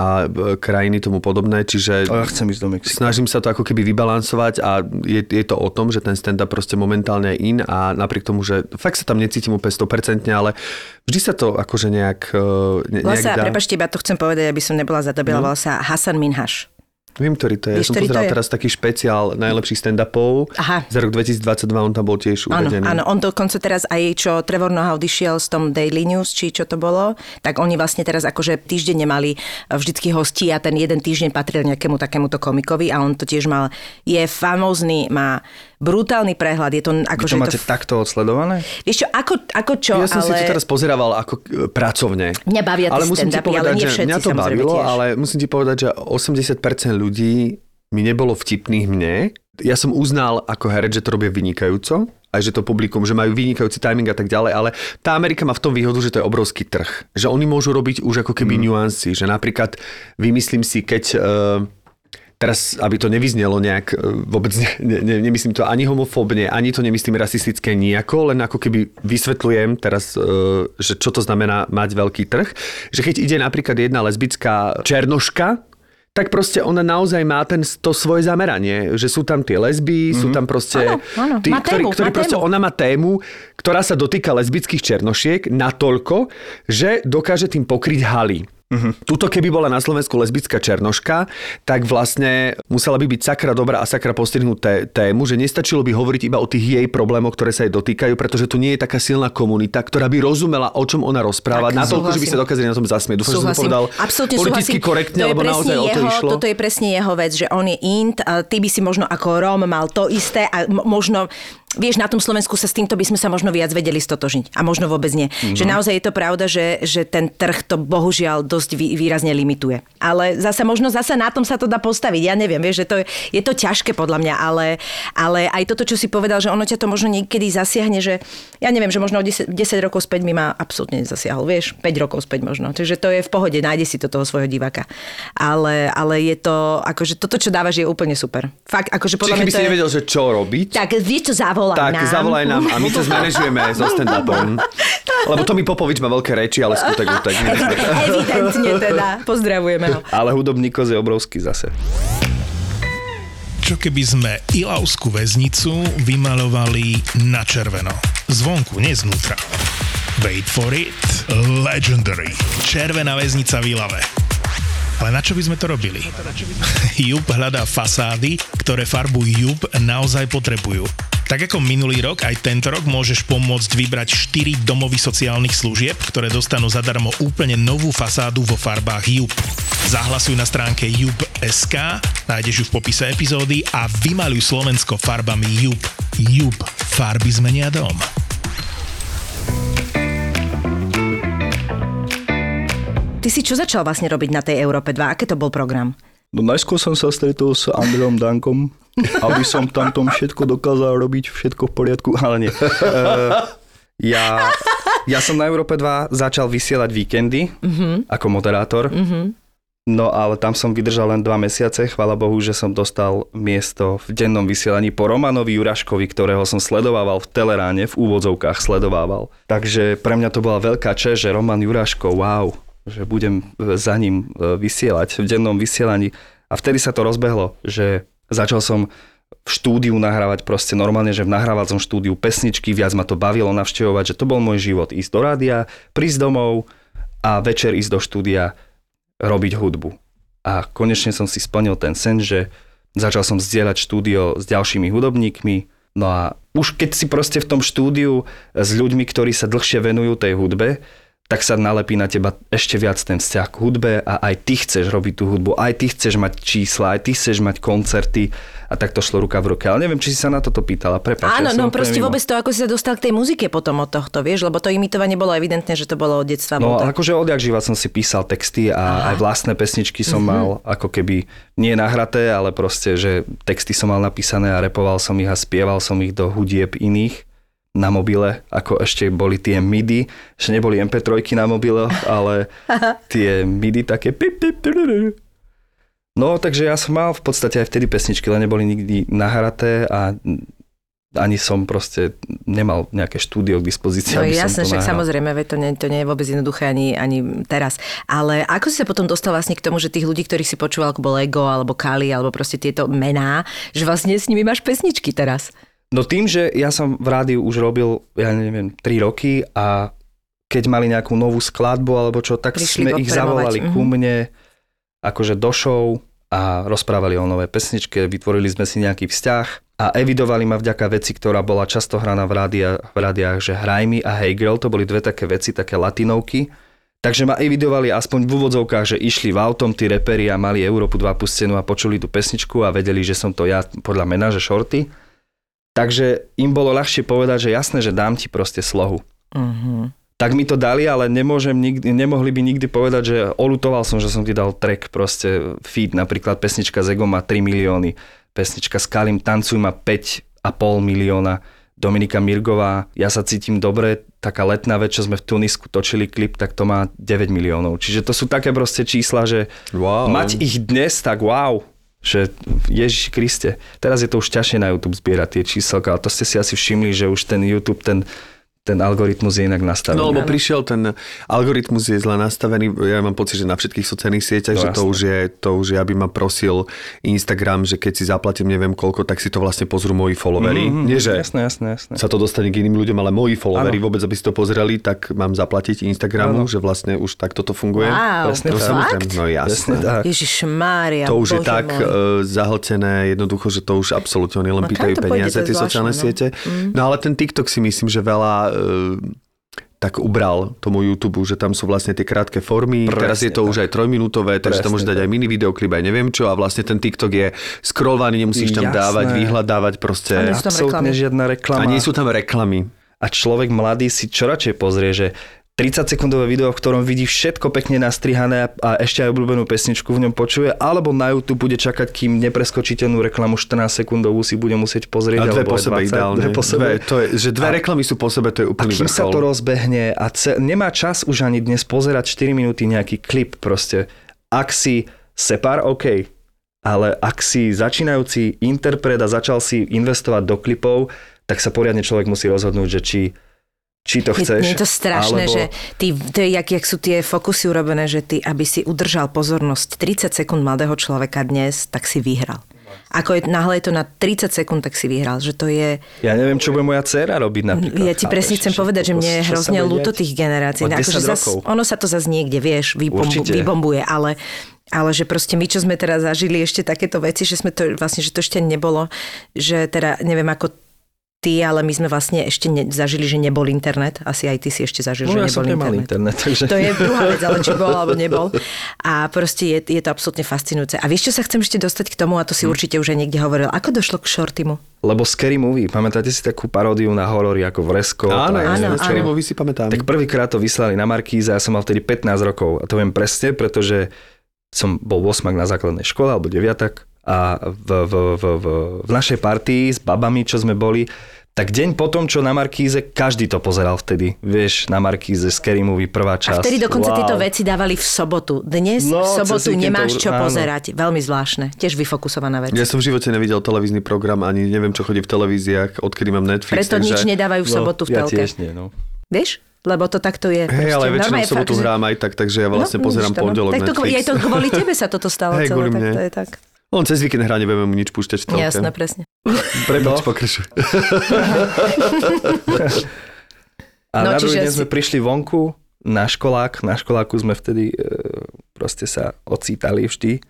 a e, krajiny tomu podobné, čiže ja chcem ísť do Mexika. snažím sa to ako keby vybalansovať a je, je to o tom, že ten stand-up proste momentálne je in a napriek tomu, že fakt sa tam necítim úplne 100%, ale vždy sa to akože nejak, e, ne, nejak sa, dá. prepačte, iba to chcem povedať, aby som nebola zatobila, no. volá sa Hasan Minhaš. Viem, ktorý to je. Vieš, ja som pozeral teraz taký špeciál najlepších stand-upov. Aha. Za rok 2022 on tam bol tiež Áno, uvedený. áno, on dokonca teraz aj čo Trevor Noha odišiel z tom Daily News, či čo to bolo, tak oni vlastne teraz akože týždeň nemali vždycky hostí a ten jeden týždeň patril nejakému takémuto komikovi a on to tiež mal, je famózny, má brutálny prehľad, je to Vy akože... to máte to, takto odsledované? vieš čo, ako, ako čo, Ja som ale... si to teraz pozerával ako e, pracovne. Mňa bavia ale musím ti povedať, ale nie všetci, mňa to bavilo, tiež. ale musím ti povedať, že 80% ľudí mi nebolo vtipných mne. Ja som uznal ako herec, že to robia vynikajúco, aj že to publikum, že majú vynikajúci timing a tak ďalej, ale tá Amerika má v tom výhodu, že to je obrovský trh. Že oni môžu robiť už ako keby mm. nuancy, že napríklad vymyslím si, keď... Uh, Teraz, aby to nevyznelo nejak, e, vôbec ne, ne, nemyslím to ani homofóbne, ani to nemyslím rasistické nejako, len ako keby vysvetľujem teraz, e, že čo to znamená mať veľký trh. Že keď ide napríklad jedna lesbická černoška, tak proste ona naozaj má ten, to svoje zameranie, že sú tam tie lesby, mm-hmm. sú tam proste... Áno, áno, tí, má ktorí, tému, ktorí má proste, tému. ona má tému, ktorá sa dotýka lesbických černošiek natoľko, že dokáže tým pokryť haly. Uh-huh. Tuto keby bola na Slovensku lesbická černoška, tak vlastne musela by byť sakra dobrá a sakra postrihnúť té, tému, že nestačilo by hovoriť iba o tých jej problémoch, ktoré sa jej dotýkajú, pretože tu nie je taká silná komunita, ktorá by rozumela, o čom ona rozpráva, Tak, na toľko, že by sa dokázali na tom zasmieť. Dúfam, že som to povedal Absolútne politicky súhlasím. korektne, to lebo naozaj o to jeho, išlo. Toto je presne jeho vec, že on je int, a ty by si možno ako Róm mal to isté a možno Vieš, na tom Slovensku sa s týmto by sme sa možno viac vedeli stotožniť. A možno vôbec nie. Mm-hmm. Že naozaj je to pravda, že, že ten trh to bohužiaľ dosť vý, výrazne limituje. Ale zase možno zase na tom sa to dá postaviť. Ja neviem, vieš, že to je, je to ťažké podľa mňa, ale, ale aj toto, čo si povedal, že ono ťa to možno niekedy zasiahne, že ja neviem, že možno o 10, 10 rokov späť mi ma absolútne nezasiahol, vieš, 5 rokov späť možno. Takže to je v pohode, nájde si to toho svojho diváka. Ale, ale je to, akože toto, čo dávaš, je úplne super. Fakt, akože Čiže podľa keby mňa to si je... nevedel, že čo robiť, Tak vieš čo, zavolaj tak nám. zavolaj nám a my to zmanéžujeme so stand-upom. Lebo Tomi Popovič má veľké reči, ale skutek utek. Evidentne teda. Pozdravujeme ho. Ale hudobný koz je obrovský zase. Čo keby sme Ilavskú väznicu vymalovali na červeno? Zvonku, nie znútra. Wait for it. Legendary. Červená väznica v Ilave. Ale na čo by sme to robili? Jup hľadá fasády, ktoré farbu Jup naozaj potrebujú. Tak ako minulý rok, aj tento rok môžeš pomôcť vybrať 4 domovy sociálnych služieb, ktoré dostanú zadarmo úplne novú fasádu vo farbách Jup. Zahlasuj na stránke jup.sk, nájdeš ju v popise epizódy a vymaluj Slovensko farbami Jup. Jup. Farby zmenia dom. Ty si čo začal vlastne robiť na tej Európe 2? Aký to bol program? No najskôr som sa stretol s Andreom Dankom, aby som tam tom všetko dokázal robiť, všetko v poriadku, ale nie. Uh, ja, ja som na Európe 2 začal vysielať víkendy uh-huh. ako moderátor. Uh-huh. No ale tam som vydržal len dva mesiace, chvála Bohu, že som dostal miesto v dennom vysielaní po Romanovi Juraškovi, ktorého som sledovával v Teleráne, v úvodzovkách sledovával. Takže pre mňa to bola veľká čest, že Roman Juraško, wow, že budem za ním e, vysielať v dennom vysielaní. A vtedy sa to rozbehlo, že začal som v štúdiu nahrávať proste normálne, že v nahrávacom štúdiu pesničky, viac ma to bavilo navštevovať, že to bol môj život. Ísť do rádia, prísť domov a večer ísť do štúdia robiť hudbu. A konečne som si splnil ten sen, že začal som zdieľať štúdio s ďalšími hudobníkmi. No a už keď si proste v tom štúdiu s ľuďmi, ktorí sa dlhšie venujú tej hudbe, tak sa nalepí na teba ešte viac ten vzťah k hudbe a aj ty chceš robiť tú hudbu, aj ty chceš mať čísla, aj ty chceš mať koncerty a tak to šlo ruka v ruke. Ale neviem, či si sa na toto pýtala. Prepač, Áno, ja no proste mimo. vôbec to, ako si sa dostal k tej muzike potom od tohto, vieš, lebo to imitovanie bolo evidentné, že to bolo od detstva. No to- akože odjak živa som si písal texty a aj vlastné pesničky som Mhm. mal ako keby nie nahraté, ale proste, že texty som mal napísané a repoval som ich a spieval som ich do hudieb iných na mobile, ako ešte boli tie MIDI, že neboli MP3 na mobile, ale tie MIDI také pip, pip, tururu. No, takže ja som mal v podstate aj vtedy pesničky, len neboli nikdy nahraté a ani som proste nemal nejaké štúdio k dispozícii, No jasné, to však nahral. samozrejme, to nie, to nie je vôbec jednoduché ani, ani teraz. Ale ako si sa potom dostal vlastne k tomu, že tých ľudí, ktorých si počúval, ako bol Ego alebo Kali, alebo proste tieto mená, že vlastne s nimi máš pesničky teraz? No tým, že ja som v rádiu už robil, ja neviem, 3 roky a keď mali nejakú novú skladbu alebo čo, tak Prišli sme ich zavolali mhm. ku mne akože do show a rozprávali o nové pesničke, vytvorili sme si nejaký vzťah a evidovali ma vďaka veci, ktorá bola často hraná v, rádia, v rádiách, že Hraj mi a Hey Girl, to boli dve také veci, také latinovky. Takže ma evidovali aspoň v úvodzovkách, že išli v autom tí reperi a mali Európu 2 pustenú a počuli tú pesničku a vedeli, že som to ja podľa mena, že Shorty. Takže im bolo ľahšie povedať, že jasné, že dám ti proste slohu. Uh-huh. Tak mi to dali, ale nemôžem nikdy, nemohli by nikdy povedať, že olutoval som, že som ti dal track, proste feed, napríklad pesnička z Ego má 3 milióny, pesnička s Kalim Tancuj má 5,5 milióna, Dominika Mirgová, ja sa cítim dobre, taká letná vec, čo sme v Tunisku točili klip, tak to má 9 miliónov. Čiže to sú také proste čísla, že Wow. mať ich dnes, tak wow, že Ježiš Kriste. Teraz je to už ťažšie na YouTube zbierať tie číselka, ale to ste si asi všimli, že už ten YouTube, ten, ten algoritmus je inak nastavený. No lebo prišiel ten algoritmus je zle nastavený, ja mám pocit, že na všetkých sociálnych sieťach, No, že to už, je, to už je, aby ma prosil Instagram, že keď si zaplatím neviem koľko, tak si to vlastne pozrú moji followery. Mhm, Nie, že Jasné, jasné, jasné. sa to dostane k iným ľuďom, ale moji followery Áno. vôbec, aby si to pozreli, tak mám zaplatiť Instagramu, Áno. že vlastne už takto to funguje. Wow, Presne no tak. samozrejme, no Presne jasné. tak. Ježiš Mária, To už je Bože tak môj. uh, zahltené, jednoducho, že to už absolútne oni len No pýtajú to peniaze, to je tie sociálne no. siete. No ale ten TikTok si myslím, že veľa tak ubral tomu YouTube, že tam sú vlastne tie krátke formy, Presne teraz je to už aj trojminútové, takže tam môžeš dať tak. aj mini videoklip, aj neviem čo a vlastne ten TikTok je scrollovaný, nemusíš tam Jasné. dávať, vyhľadávať proste. A nie sú tam Absolútne reklamy. žiadna reklama. A nie sú tam reklamy. A človek mladý si čo radšej pozrie, že 30 sekundové video, v ktorom vidí všetko pekne nastrihané a ešte aj obľúbenú pesničku v ňom počuje, alebo na YouTube bude čakať, kým nepreskočiteľnú reklamu 14 sekundovú si bude musieť pozrieť. A dve po sebe 20, ideálne. Dve po sebe. Dve, to je, že dve A- reklamy sú po sebe, to je A úplný kým sa vrchol. to rozbehne a ce- nemá čas už ani dnes pozerať 4 minúty nejaký klip proste. Ak si separ, OK, ale ak si začínajúci interpret a začal si investovať do klipov, tak sa poriadne človek musí rozhodnúť, že či, či to chceš. Je, je to strašné, alebo... že ty, to je, jak, jak sú tie fokusy urobené, že ty, aby si udržal pozornosť 30 sekúnd mladého človeka dnes, tak si vyhral. Ako je, náhle je to na 30 sekúnd, tak si vyhral. Že to je... Ja neviem, čo bude moja dcéra robiť napríklad. Ja ti presne chápeš? chcem povedať, že mne je hrozne ľúto tých generácií. O No, 10 akože zas, ono sa to zase niekde, vieš, Určite. vybombuje, ale ale že proste my, čo sme teraz zažili ešte takéto veci, že sme to vlastne, že to ešte nebolo, že teda neviem ako ty, ale my sme vlastne ešte ne, zažili, že nebol internet. Asi aj ty si ešte zažil, No že ja som nebol nemal internet. internet, takže... To je druhá vec, ale či bol alebo nebol. A proste je, je to absolútne fascinujúce. A vieš, čo sa chcem ešte dostať k tomu, a to si Hm. určite už aj niekde hovoril. Ako došlo k Shortimu? Lebo Scary Movie, pamätáte si takú paródiu na horory ako Vresko? Áno, áno, áno. Scary Movie si pamätám. Tak prvýkrát to vyslali na Markíze, ja som mal vtedy 15 rokov a to viem presne, pretože som bol 8 na základnej škole alebo 9 a v, v, v, v, v našej partii s babami, čo sme boli, tak deň potom, čo na Markíze, každý to pozeral vtedy. Vieš, na Markíze, Scary Movie, prvá A časť. vtedy dokonca Wow. tieto veci dávali v sobotu. Dnes v No, sobotu cez víkend nemáš to- čo áno. pozerať. Veľmi zvláštne. Tiež vyfokusovaná vec. Ja som v živote nevidel televízny program, ani neviem, čo chodí v televíziách, odkedy mám Netflix. Preto takže... nič nedávajú v sobotu v ja telke. tiež nie, no. Vieš? Lebo to takto je. Hej, ale väčšinou v sobotu fakt, hrám aj tak, takže ja vlastne No, pozerám no. pondelok Tak to, Netflix. aj to kvôli tebe sa toto stalo Hej, celé, tak mne. to je tak. On cez víkend hrá, nebudeme mu nič púšťať v telke. Jasné, presne. Prepač, pokračuj. A No, no, na druhý deň si- sme prišli vonku na školák. Na školáku sme vtedy e, proste sa ocítali vždy.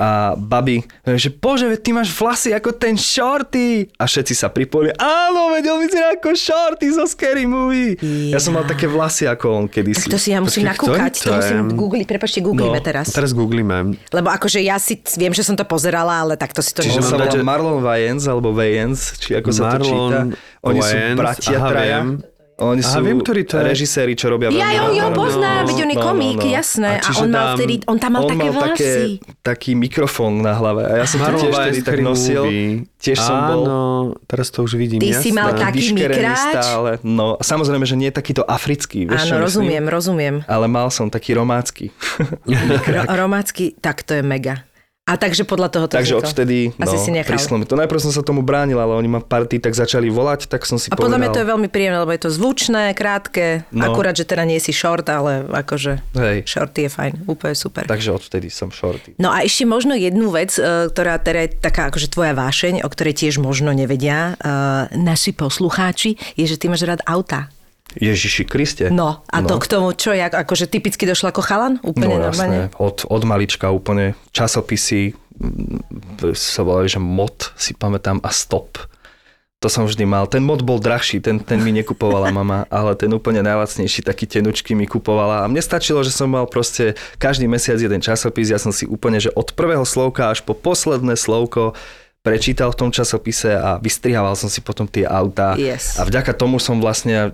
A babi, že bože, veď ty máš vlasy ako ten Shorty. A všetci sa pripojili, áno, veď on vyzerá ako Shorty zo Scary Movie. Ja, ja som mal také vlasy ako on kedysi. Tak to si ja musím Počkej, nakúkať, to to musím googliť, prepačte, googlíme No, teraz. Teraz googlíme. Lebo akože ja si viem, že som to pozerala, ale takto si to Čiže sa volá že- Marlon Wayans, alebo Wayans, či ako sa to číta. Marlon Oni sú Wayans, bratia aha, traja. viem. Oni Aha, sú viem, ktorý to je. režiséri, čo robia Ja jo, jo, veľa- poznám, veď on je no, no, komik, no. jasné. A A, on mal tam- vtedy, on tam mal on také mal vlasy. také, taký mikrofón na hlave a ja som to tiež vtedy tak nosil. Movie. Tiež som bol Áno, teraz to už vidím. Ty jasné. si mal taký mikráč? stále. No, samozrejme, že nie takýto africký. Vieš, Áno, myslím? rozumiem, rozumiem. Ale mal som taký romácky. Ro- romácky, tak to je mega. A takže podľa toho to Takže vzniklo. odvtedy Asi no, si nechal. prišlo mi to. Najprv som sa tomu bránil, ale oni ma party tak začali volať, tak som si A povedal. podľa mňa to je veľmi príjemné, lebo je to zvučné, krátke, No. akurát, že teda nie si short, ale akože Hej. shorty je fajn, úplne super. Takže odvtedy som shorty. No a ešte možno jednu vec, e, ktorá teda je taká akože tvoja vášeň, o ktorej tiež možno nevedia e, naši poslucháči, je, že ty máš rád auta. Ježiši Kriste. No a to k tomu, čo, jak, akože typicky došla ako chalan? Úplne no normálne? jasné, od, od malička úplne časopisy, mm, sa volali, že mod, si pamätám, a stop. To som vždy mal. Ten mod bol drahší, ten, ten mi nekupovala mama, ale ten úplne najlacnejší, taký tenučky mi kupovala. A mne stačilo, že som mal proste každý mesiac jeden časopis. Ja som si úplne, že od prvého slovka až po posledné slovko prečítal v tom časopise a vystrihával som si potom tie autá. Yes. A vďaka tomu som vlastne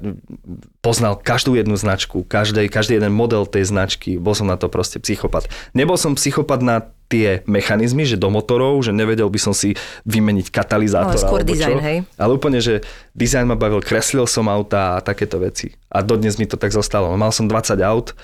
poznal každú jednu značku, každý, každý jeden model tej značky. Bol som na to proste psychopat. Nebol som psychopat na tie mechanizmy, že do motorov, že nevedel by som si vymeniť katalizátor. Ale skôr alebo dizajn, hej? Ale úplne, že dizajn ma bavil, kreslil som auta a takéto veci. A dodnes mi to tak zostalo. Mal som 20 aut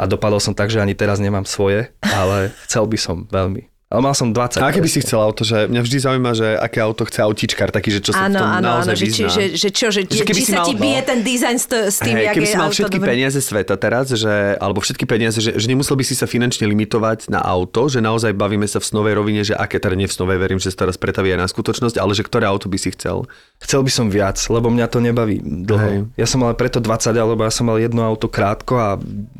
a dopadol som tak, že ani teraz nemám svoje, ale chcel by som veľmi. Ale mal som 20. A aké by si chcel auto? Že mňa vždy zaujíma, že aké auto chce autičkár, taký, že čo sa v Áno, tom áno, áno, naozaj že, či, vyzná. že, že čo, že, Že keby či si sa mal- ti no. bije ten dizajn s, t- s tým, Hej, jak keby je si mal auto všetky dobré. peniaze sveta teraz, že, alebo všetky peniaze, že, že nemusel by si sa finančne limitovať na auto, že naozaj bavíme sa v snovej rovine, že aké, teda nie v snovej, verím, že sa teraz pretaví aj na skutočnosť, ale že ktoré auto by si chcel. Chcel by som viac, lebo mňa to nebaví dlho. Hej. Ja som mal preto 20, lebo ja som mal jedno auto krátko a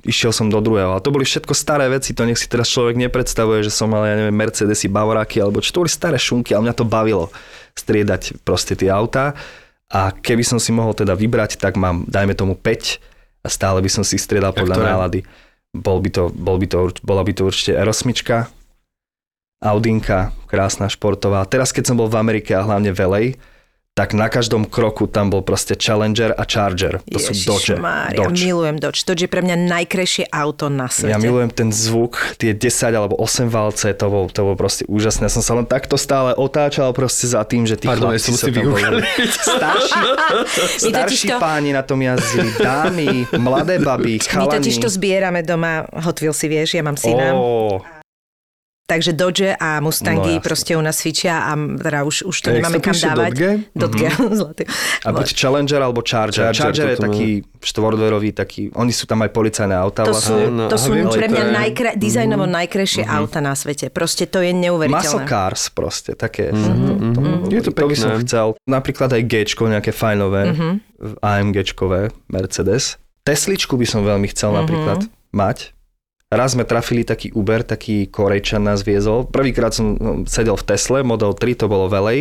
išiel som do druhého. A to boli všetko staré veci, to nech si teraz človek nepredstavuje, že som mal, ja neviem, Mercedesy, Bavoráky, alebo čo to boli staré šunky, ale mňa to bavilo striedať proste tie autá. A keby som si mohol teda vybrať, tak mám, dajme tomu 5 a stále by som si striedal podľa ktoré? nálady. Bol by to, bol by to, bola by to určite R8, Audinka, krásna športová. Teraz, keď som bol v Amerike a hlavne v LA, tak na každom kroku tam bol proste Challenger a Charger. To sú Dodge. Ježišmária, Dodge. milujem Dodge. Dodge je pre mňa najkrajšie auto na svete. Ja milujem ten zvuk, tie 10 alebo 8 valce, to bol, to bol proste úžasné. Ja som sa len takto stále otáčal proste za tým, že tí Pardon, ja chlapci som sa si tam boli. Starší, My starší to- páni na tom jazdili, dámy, mladé baby, My chalani. totiž to zbierame doma, Hot Wheelsy, vieš, ja mám syna. Ó, Takže Dodge a Mustangy No, jasne. proste u nás cvičia a teda už, už to nemáme kam dávať. Dodge? Dodge, zlatý. A buď Challenger alebo Charger. Charger, Charger, je toto má. taký štvordverový, taký, oni sú tam aj policajné autá To vlastne. sú, Áno, to sú viem, pre mňa to je- najkra- dizajnovo najkrajšie auta na svete. Proste to je Muscle neuveriteľné. cars proste, také. Mhm, to, to, mhm. Je to to by som pekné. chcel. Napríklad aj G, nejaké fajnové, Mhm. AMG-čkové, Mercedes. Tesličku by som veľmi chcel Mhm. napríklad mať. Raz sme trafili taký Uber, taký Korejčan nás viezol. Prvýkrát som no, sedel v Tesle, Model 3, to bolo v LA.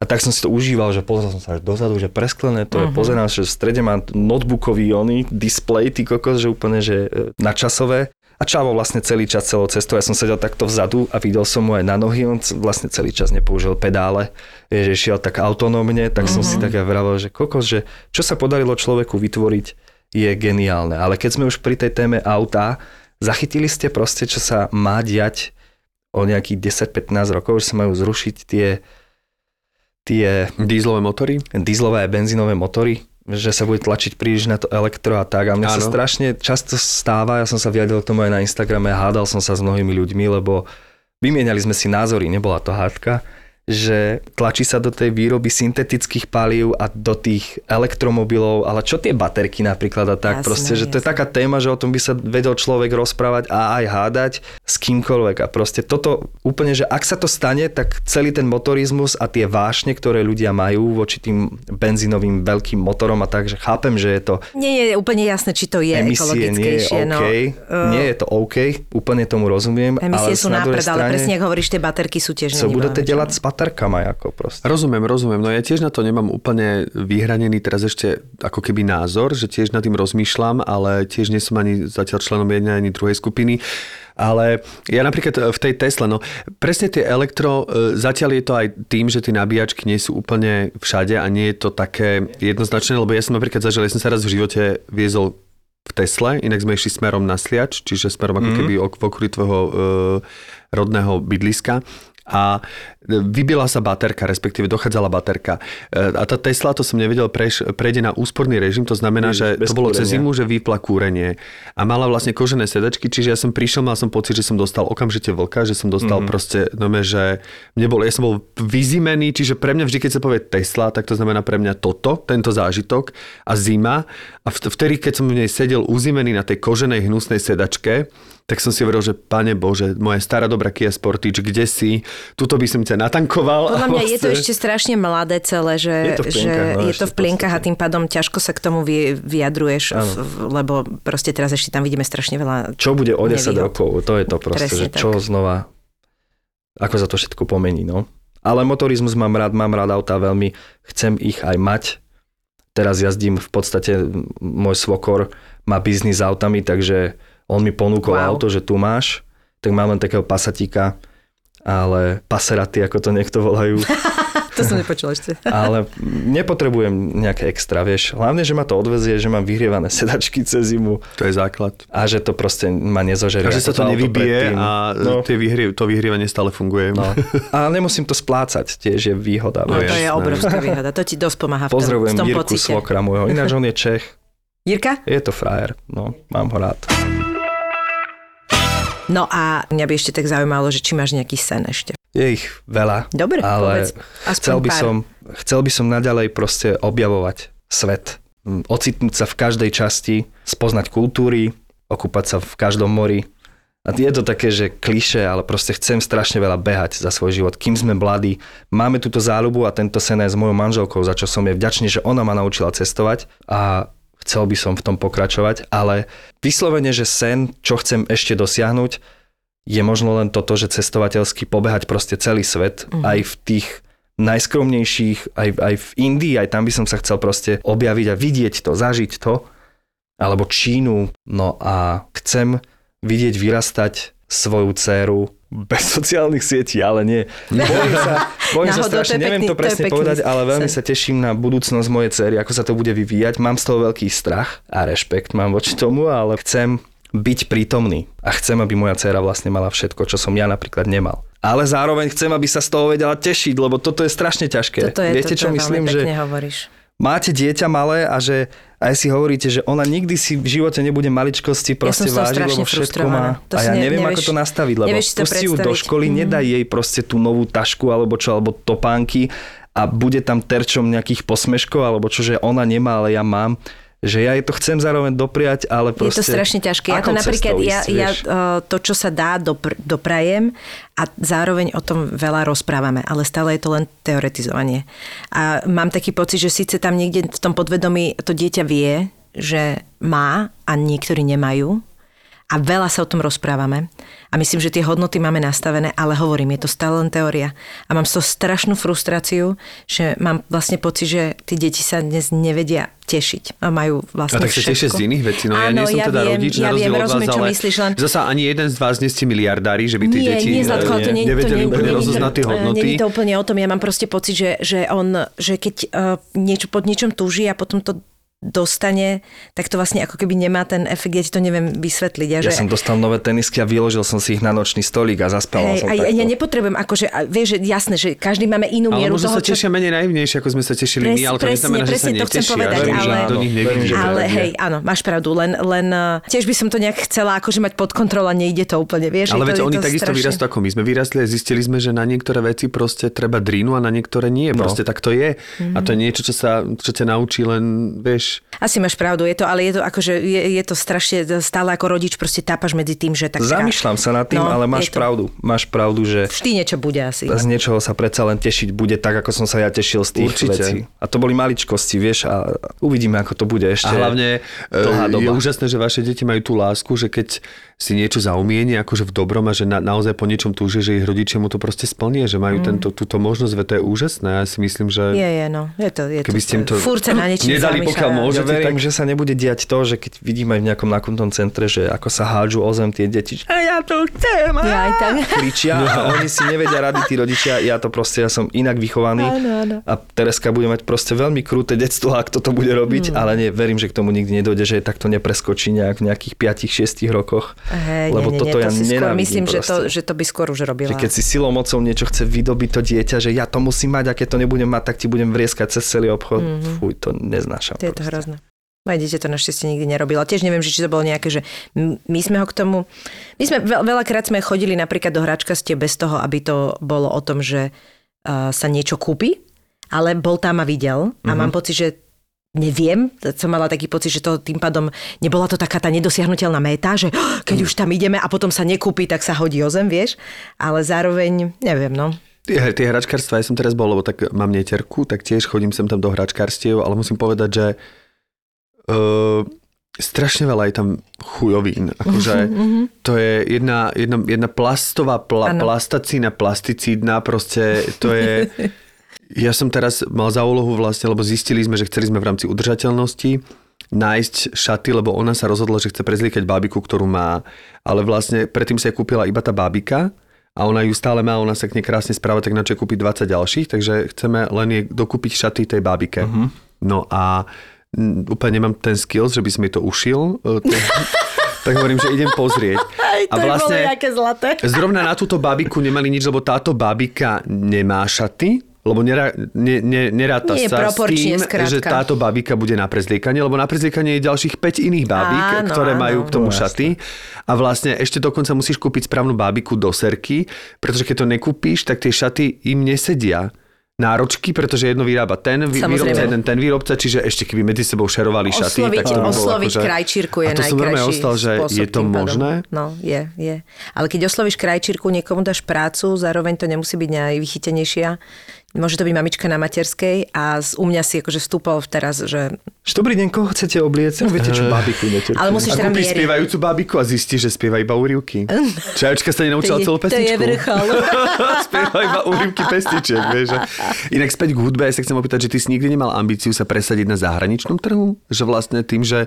A tak som si to užíval, že pozrel som sa až dozadu, že presklené to je, Mhm. pozerám, že v strede má notebookový oný display, ty kokos, že úplne, že e, načasové. A Čavo vlastne celý čas celou cestou, ja som sedel takto vzadu a videl som mu aj na nohy, on vlastne celý čas nepoužil pedále, že šiel tak autonómne, tak som si tak aj vravel, že kokos, že čo sa podarilo človeku vytvoriť je geniálne. Ale keď sme už pri tej téme auta, zachytili ste proste, čo sa má diať o nejakých 10-15 rokov, že sa majú zrušiť tie, tie Dízlové motory? dieselové a benzínové motory, že sa bude tlačiť príliš na to elektro a tak. A mne sa Áno. strašne často stáva, ja som sa vyjadril k tomu aj na Instagrame, hádal som sa s mnohými ľuďmi, lebo vymieniali sme si názory, nebola to hádka, že tlačí sa do tej výroby syntetických palív a do tých elektromobilov, ale čo tie baterky napríklad a tak Jasné, proste, že to je taká téma, že o tom by sa vedel človek rozprávať a aj hádať s kýmkoľvek a proste toto úplne, že ak sa to stane, tak celý ten motorizmus a tie vášne, ktoré ľudia majú voči tým benzínovým veľkým motorom a tak, že chápem, že je to Nie je úplne jasné, či to je emisie nie je. OK, no. Nie je to OK, úplne tomu rozumiem, Emisie ale sú na druhej nápred, ale strane, presne ako hovoríš, tie baterky sú tiež co budete delať čo? S baterkami ako proste. Rozumiem, rozumiem. No ja tiež na to nemám úplne vyhranený teraz ešte ako keby názor, že tiež nad tým rozmýšľam, ale tiež nie som ani zatiaľ členom jednej ani druhej skupiny. Ale ja napríklad v tej Tesle, no presne tie elektro, e, zatiaľ je to aj tým, že tie nabíjačky nie sú úplne všade a nie je to také jednoznačné, lebo ja som napríklad zažil, ja som sa raz v živote viezol v Tesle, inak sme išli smerom na Sliač, čiže smerom ako keby ok- v okolí tvojho e, rodného bydliska a vybila sa baterka, respektíve dochádzala baterka. E, A tá Tesla, to som nevedel, preš, prejde na úsporný režim, to znamená, že bez to bolo cez zimu, že vypla kúrenie. A mala vlastne kožené sedačky, čiže ja som prišiel, mal som pocit, že som dostal okamžite vlka, že som dostal mm-hmm. proste, no že mne bol, ja som bol vyzimený, čiže pre mňa vždy, keď sa povie Tesla, tak to znamená pre mňa toto, tento zážitok a zima. A vt- vtedy, keď som v nej sedel uzimený na tej koženej hnusnej sedačke, tak som si hovoril, že pane Bože, moja stará dobrá Kia Sportage, kde si? Tuto by som ťa natankoval. Podľa mňa je to vlastne- ešte strašne mladé celé, že Je to v plienkach, že no, je ešte to v v plienkach a tým pádom ťažko sa k tomu vy, vyjadruješ, v, lebo proste teraz ešte tam vidíme strašne veľa Čo bude o 10 nevýhod. rokov, to je to proste, Presne že tak. čo znova, ako sa to všetko pomení, no. Ale motorizmus mám rád, mám rád autá veľmi, chcem ich aj mať. Teraz jazdím v podstate, môj svokor má biznis s autami, takže on mi ponúkol Wow. auto, že tu máš, tak mám len takého pasatíka, ale paseraty, ako to niekto volajú. To som nepočula ešte. ale nepotrebujem nejaké extra, vieš. Hlavne, že ma to odvezie, že mám vyhrievané sedačky cez zimu To je základ. a že to proste ma nezožerie. A že sa to auto nevybije a No. tie vyhrie, to vyhrievanie stále funguje. No. A nemusím to splácať, tiež je výhoda. No, to vieš. je jasné. obrovská výhoda. To ti dosť pomáha v tom, v Pozdravujem tom Jirku pocite. Svokra môjho. Ináč on je Čech. Jirka? Je to frajer. No, mám ho rád. No a mňa by ešte tak zaujímalo, že či máš nejaký sen ešte. Je ich veľa. Dobre, ale povedz. Aspoň chcel by, pár. som, chcel by som naďalej proste objavovať svet. Mm, Ocitnúť sa v každej časti, spoznať kultúry, okúpať sa v každom mori. A je to také, že kliše, ale proste chcem strašne veľa behať za svoj život. Kým sme mladí, máme túto záľubu a tento sen aj s mojou manželkou, za čo som je vďačný, že ona ma naučila cestovať a chcel by som v tom pokračovať, ale vyslovene, že sen, čo chcem ešte dosiahnuť, je možno len toto, že cestovateľsky pobehať proste celý svet, mm. aj v tých najskromnejších, aj, aj v Indii, aj tam by som sa chcel proste objaviť a vidieť to, zažiť to, alebo Čínu, no a chcem vidieť vyrastať svoju dceru bez sociálnych sietí, ale nie. Bojím sa, bojím sa to strašne, je neviem pekný- to to presne pekný povedať, ale veľmi sa teším na budúcnosť mojej cery, ako sa to bude vyvíjať. Mám z toho veľký strach a rešpekt mám voči tomu, ale chcem byť prítomný a chcem, aby moja dcera vlastne mala všetko, čo som ja napríklad nemal. Ale zároveň chcem, aby sa z toho vedela tešiť, lebo toto je strašne ťažké. Toto je, Viete, toto čo je myslím, že hovoríš. máte dieťa malé a že aj si hovoríte, že ona nikdy si v živote nebude maličkosti proste toho vážiť, lebo všetko má. To a ja ne- neviem, nevieš- ako to nastaviť, lebo to pusti ju do školy, Mhm. nedaj jej proste tú novú tašku alebo čo, alebo topánky a bude tam terčom nejakých posmeškov, alebo čo, že ona nemá, ale ja mám že ja jej to chcem zároveň dopriať, ale Je proste... to strašne ťažké. Ja to napríklad, ja, ísť, ja vieš? uh, to, čo sa dá, dopr- doprajem a zároveň o tom veľa rozprávame, ale stále je to len teoretizovanie. A mám taký pocit, že síce tam niekde v tom podvedomí to dieťa vie, že má a niektorí nemajú a veľa sa o tom rozprávame. A myslím, že tie hodnoty máme nastavené, ale hovorím, je to stále len teória. A mám z toho strašnú frustráciu, že mám vlastne pocit, že tí deti sa dnes nevedia tešiť a majú A vlastne tak sa tešia z iných vecí. No ja Áno, nie som ja teda viem, rodič, ja na rozdiel viem, od vás, rozumiem, čo ale myslíš, len- zasa ani jeden z vás nie ste miliardári, že by nie, deti nie, Zlatko, to nie, to nevedeli nie, úplne nie, rozoznať tie nie, hodnoty. Nie je to úplne o tom, ja mám proste pocit, že, že on, že keď uh, niečo pod niečom túži a potom to dostane, tak to vlastne ako keby nemá ten efekt, ja ti to neviem vysvetliť. Ja, Ja že, som dostal nové tenisky a vyložil som si ich na nočný stolík a zaspal Hej, som a ja, takto. ja nepotrebujem, akože, a vieš, že jasné, že každý máme inú Ale mieru možno toho, sa tešia menej naivnejšie, ako sme sa tešili my, Presne, ale to presne, neznamená, že sa presne to chcem povedať, že, ale- že do nich Verím, nevidí, že Ale hej, áno, máš pravdu, len, len uh, tiež by som to nejak chcela akože mať pod kontrolou a nejde to úplne, vieš. Ale veď oni to takisto vyrastú ako my. Sme vyrastli a zistili sme, že na niektoré veci proste treba drínu a na niektoré nie. No. Proste tak to je. A to je niečo, čo, sa, čo ťa naučí len, vieš, Asi máš pravdu, je to, ale je to akože, je, je to strašne, stále ako rodič proste tápaš medzi tým, že tak... Zamýšľam sa nad tým, No, ale je máš pravdu. Máš pravdu, že Vždy niečo bude asi. z niečoho sa predsa len tešiť bude tak, ako som sa ja tešil z tých Určite. vecí. A to boli maličkosti, vieš, a uvidíme, ako to bude ešte. A hlavne e, je doba. úžasné, že vaše deti majú tú lásku, že keď si niečo zaumieni, akože v dobrom a že na, naozaj po niečom túžia, že ich rodičia mu to proste splnia, že majú mm. tento, túto možnosť, veď to je úžasné. Ja si myslím, že... Je, je, no. Je to, je Keby to, ste im to Fúr sa na niečím nedali, pokiaľ zamýšľa. môže. Ja verím, tak- že sa nebude diať to, že keď vidíme v nejakom nakutnom centre, že ako sa hádžu o zem tie deti, že ja to chcem, a Ja aj tak. kričia a oni si nevedia rady, tí rodičia, ja to proste, ja som inak vychovaný Áno, áno. a Tereska bude mať proste veľmi kruté detstvo, ak toto bude robiť, Hmm. ale nie, verím, že k tomu nikdy nedojde, že takto nepreskočí nejak v nejakých 5-6 rokoch, Hej, lebo nie, nie, toto nie, ja to si skôr nenávidím myslím, že to, že to by skôr už robila. Že keď si silou mocou niečo chce vydobiť to dieťa, že ja to musím mať a keď to nebudem mať, tak ti budem vrieskať cez celý obchod. Mm-hmm. Fuj, to neznášam. To je to proste. Hrozné. Moje dieťa to našťastie nikdy nerobilo. Tiež neviem, že či to bolo nejaké, že my sme ho k tomu... My sme veľ, veľakrát sme chodili napríklad do hračkastie bez toho, aby to bolo o tom, že uh, sa niečo kúpi, ale bol tam a videl. A mám pocit, že neviem, som mala taký pocit, že to tým pádom nebola to taká tá nedosiahnutelná méta, že "Oh, keď už tam ideme a potom sa nekúpi, tak sa hodí o zem, vieš. Ale zároveň, neviem, no. Tie, tie hračkárstva, ja som teraz bol, lebo tak mám neterku, tak tiež chodím sem tam do hračkárstiev, ale musím povedať, že uh, strašne veľa je tam chujovín. Akože to je jedna, jedna, jedna plastová pla, Áno. plastacína, plasticídna, proste to je... Ja som teraz mal za úlohu vlastne, lebo zistili sme, že chceli sme v rámci udržateľnosti nájsť šaty, lebo ona sa rozhodla, že chce prezliekať bábiku, ktorú má, ale vlastne predtým sa kúpila iba tá bábika a ona ju stále má, ona sa k nej krásne správa, tak na čo kúpiť 20 ďalších, takže chceme len jej dokúpiť šaty tej bábike. Uh-huh. No a úplne nemám ten skills, že by som jej to ušil, e, to- tak hovorím, že idem pozrieť. a vlastne zlaté. zrovna na túto bábiku nemali nič, lebo táto bábika nemá šaty, lebo nerá, ne, ne, neráta Nie sa s tým, skrátka. že táto bábika bude na prezliekanie, lebo na prezliekanie je ďalších 5 iných bábik, Áno, ktoré áno. majú k tomu No, šaty. A vlastne ešte dokonca musíš kúpiť správnu bábiku do serky, pretože keď to nekúpíš, tak tie šaty im nesedia náročky, pretože jedno vyrába ten vý- výrobca, jeden ten výrobca, čiže ešte keby medzi sebou šerovali šaty, Osloviť, tak to osloviť akože... krajčírku je to som najkrajší ostal, že spôsob je to možné? No, je, je. Ale keď oslovíš krajčírku, niekomu dáš prácu, zároveň to nemusí byť najvychytenejšia. Môže to byť mamička na materskej a z, u mňa si akože vstúpol teraz, že... Že Dobrý deň, koho chcete obliecť? No viete čo, bábiku idete. Ale musíš A teda mieriť. spievajúcu bábiku a zistíš, že spieva iba úrivky. Čajočka sa nenaučila celú pesničku. To je vrchol. spieva iba úrivky pestičiek, vieš. Inak späť k hudbe, ja sa chcem opýtať, že ty si nikdy nemal ambíciu sa presadiť na zahraničnom trhu? Že vlastne tým, že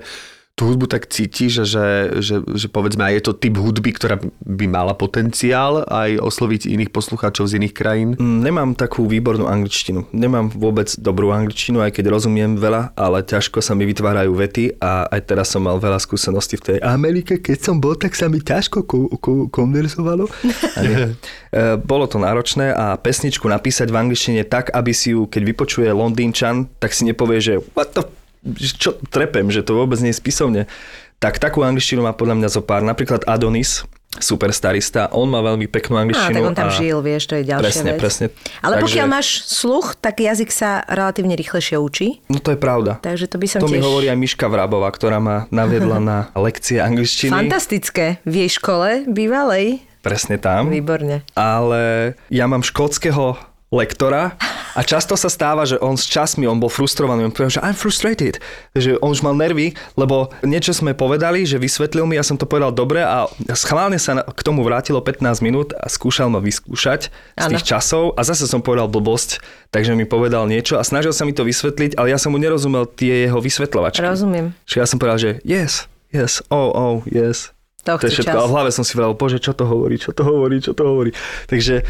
tú hudbu tak cítiš, že, že, že povedzme aj je to typ hudby, ktorá by mala potenciál aj osloviť iných poslucháčov z iných krajín? Mm, Nemám takú výbornú angličtinu. Nemám vôbec dobrú angličtinu, aj keď rozumiem veľa, ale ťažko sa mi vytvárajú vety a aj teraz som mal veľa skúseností v tej Amerike, keď som bol, tak sa mi ťažko ko- ko- konverzovalo. E, Bolo to náročné a pesničku napísať v angličtine tak, aby si ju, keď vypočuje Londýnčan, tak si nepovie, že what the čo trepem, že to vôbec nie je spisovne. Tak takú angličtinu má podľa mňa zo pár. Napríklad Adonis, superstarista, on má veľmi peknú Á, angličtinu. tak on tam a- žil, vieš, to je ďalšia Presne, vec. presne. Ale Takže- pokiaľ máš sluch, tak jazyk sa relatívne rýchlejšie učí. No to je pravda. Takže to by som To mi tiež... hovorí aj Miška Vrabová, ktorá ma naviedla na lekcie angličtiny. Fantastické. V jej škole bývalej. Presne tam. Výborne. Ale ja mám škótskeho lektora a často sa stáva, že on s časmi, on bol frustrovaný, on povedal, že I'm frustrated, že on už mal nervy, lebo niečo sme povedali, že vysvetlil mi, ja som to povedal dobre a schválne sa k tomu vrátilo 15 minút a skúšal ma vyskúšať z tých časov a zase som povedal blbosť, takže mi povedal niečo a snažil sa mi to vysvetliť, ale ja som mu nerozumel tie jeho vysvetľovačky. Rozumiem. Čiže ja som povedal, že yes, yes, oh, oh, yes. To To je všetko. čas. A v hlave som si vravel, bože, čo to hovorí, čo to hovorí, čo to hovorí. Takže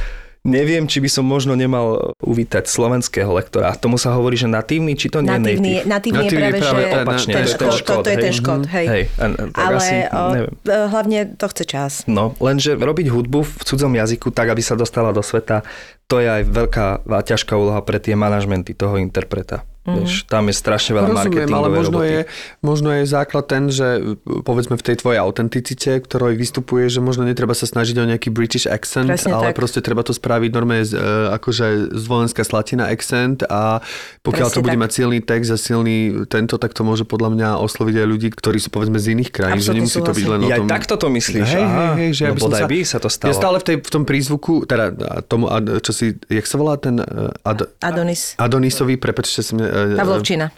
Neviem, či by som možno nemal uvítať slovenského lektora. Tomu sa hovorí, že natívny, či to nie je Natívny, native? natívny je Natívny práve, práve že Opačne, ten to je ten škód, škód, to je ten hej. škód, hej. Hej, a, tak Ale asi, o, neviem. e, hlavne to chce čas. No, lenže robiť hudbu v cudzom jazyku tak, aby sa dostala do sveta, to je aj veľká a ťažká úloha pre tie manažmenty toho interpreta. Mm-hmm. Vieš, tam je strašne veľa Rozumiem, ale možno roboty. je, možno je základ ten, že povedzme v tej tvojej autenticite, ktorej vystupuje, že možno netreba sa snažiť o nejaký British accent, Presne ale tak. proste treba to spraviť normálne z, e, akože zvolenská slatina accent a pokiaľ Presne to bude tak. mať silný text a silný tento, tak to môže podľa mňa osloviť aj ľudí, ktorí sú povedzme z iných krajín, že nemusí to byť len o Ja tom. aj takto to myslíš? Hej, Aha, hej, hej, že ja no by som bodaj sa, by sa to stalo. Ja stále v, tej, v tom prízvuku, teda tomu, čo si, jak sa volá ten uh, Ad, Adonis. Adonisovi, prepačte si mne... Uh, Pavlovčina.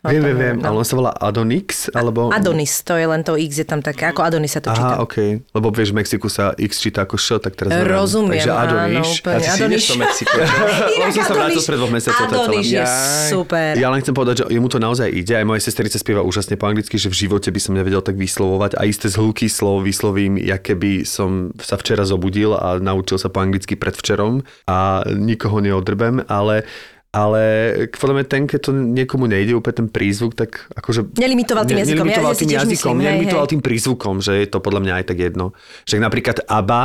Viem, viem, viem, No. ale on sa volá Adonix, alebo... Adonis, to je len to X, je tam také, ako Adonis sa to číta. Aha, OK. Lebo vieš, v Mexiku sa X číta ako Š, tak teraz. Rozumiem, Takže áno, Adonis. úplne. Ty si Adonis. Mexika. Lebo som sa vrátil pred dvoch mesiacov. Adonis je super. Ja len chcem povedať, že jemu to naozaj ide. Aj moja sesterica spieva úžasne po anglicky, že v živote by som nevedel tak vyslovovať. A isté zhluky slov vyslovím, ja keby som sa včera zobudil a naučil sa po anglicky predvčerom a nikoho neodrbem, ale ale podľa mňa ten, keď to niekomu nejde úplne ten prízvuk, tak akože... Nelimitoval tým jazykom. Ja- Nelimitoval ja tým jazykom, myslím, nelimitoval hej. tým prízvukom, že je to podľa mňa aj tak jedno. Že napríklad ABBA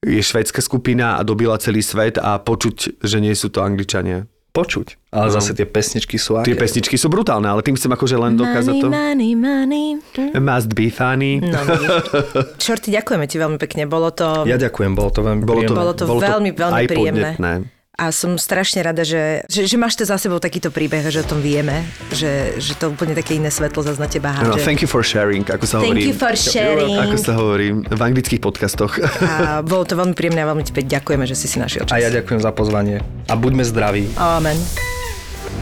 je švédska skupina a dobila celý svet a počuť, že nie sú to Angličania. Počuť. Ale No. zase tie pesničky sú Tie aké? pesničky sú brutálne, ale tým chcem akože len dokázať to. Money, money, money. Must be funny. No, vidíš. Šorty, ďakujeme ti veľmi pekne. Bolo to... Ja ďakujem, bolo to veľmi Bolo to, príjemné. Bolo to veľmi, veľmi aj príjemné. podnetné. A som strašne rada, že, že, že máš to za sebou takýto príbeh, že o tom vieme, že, že to úplne také iné svetlo zase na teba No, thank you for sharing, ako sa Thank hovorí. you for sharing. Ako sa hovorí v anglických podcastoch. A bolo to veľmi príjemné a veľmi ti ďakujeme, že si si našiel čas. A ja ďakujem za pozvanie. A buďme zdraví. Amen.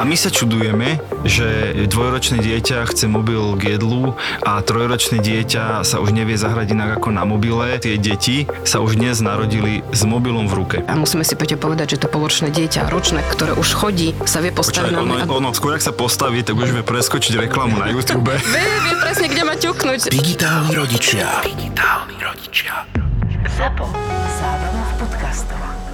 A my sa čudujeme, že dvojročné dieťa chce mobil k jedlu a trojročné dieťa sa už nevie zahrať inak ako na mobile. Tie deti sa už dnes narodili s mobilom v ruke. A musíme si Peťo povedať, že to poloročné dieťa, ročné, ktoré už chodí, sa vie postaviť Počkaj, na ono, a ono, skôr ak sa postaví, tak už vie preskočiť reklamu na YouTube. vie, vie presne, kde má ťuknúť. Digitálni rodičia. Digitálni rodičia. Zapo. Zábrná v podcastovách.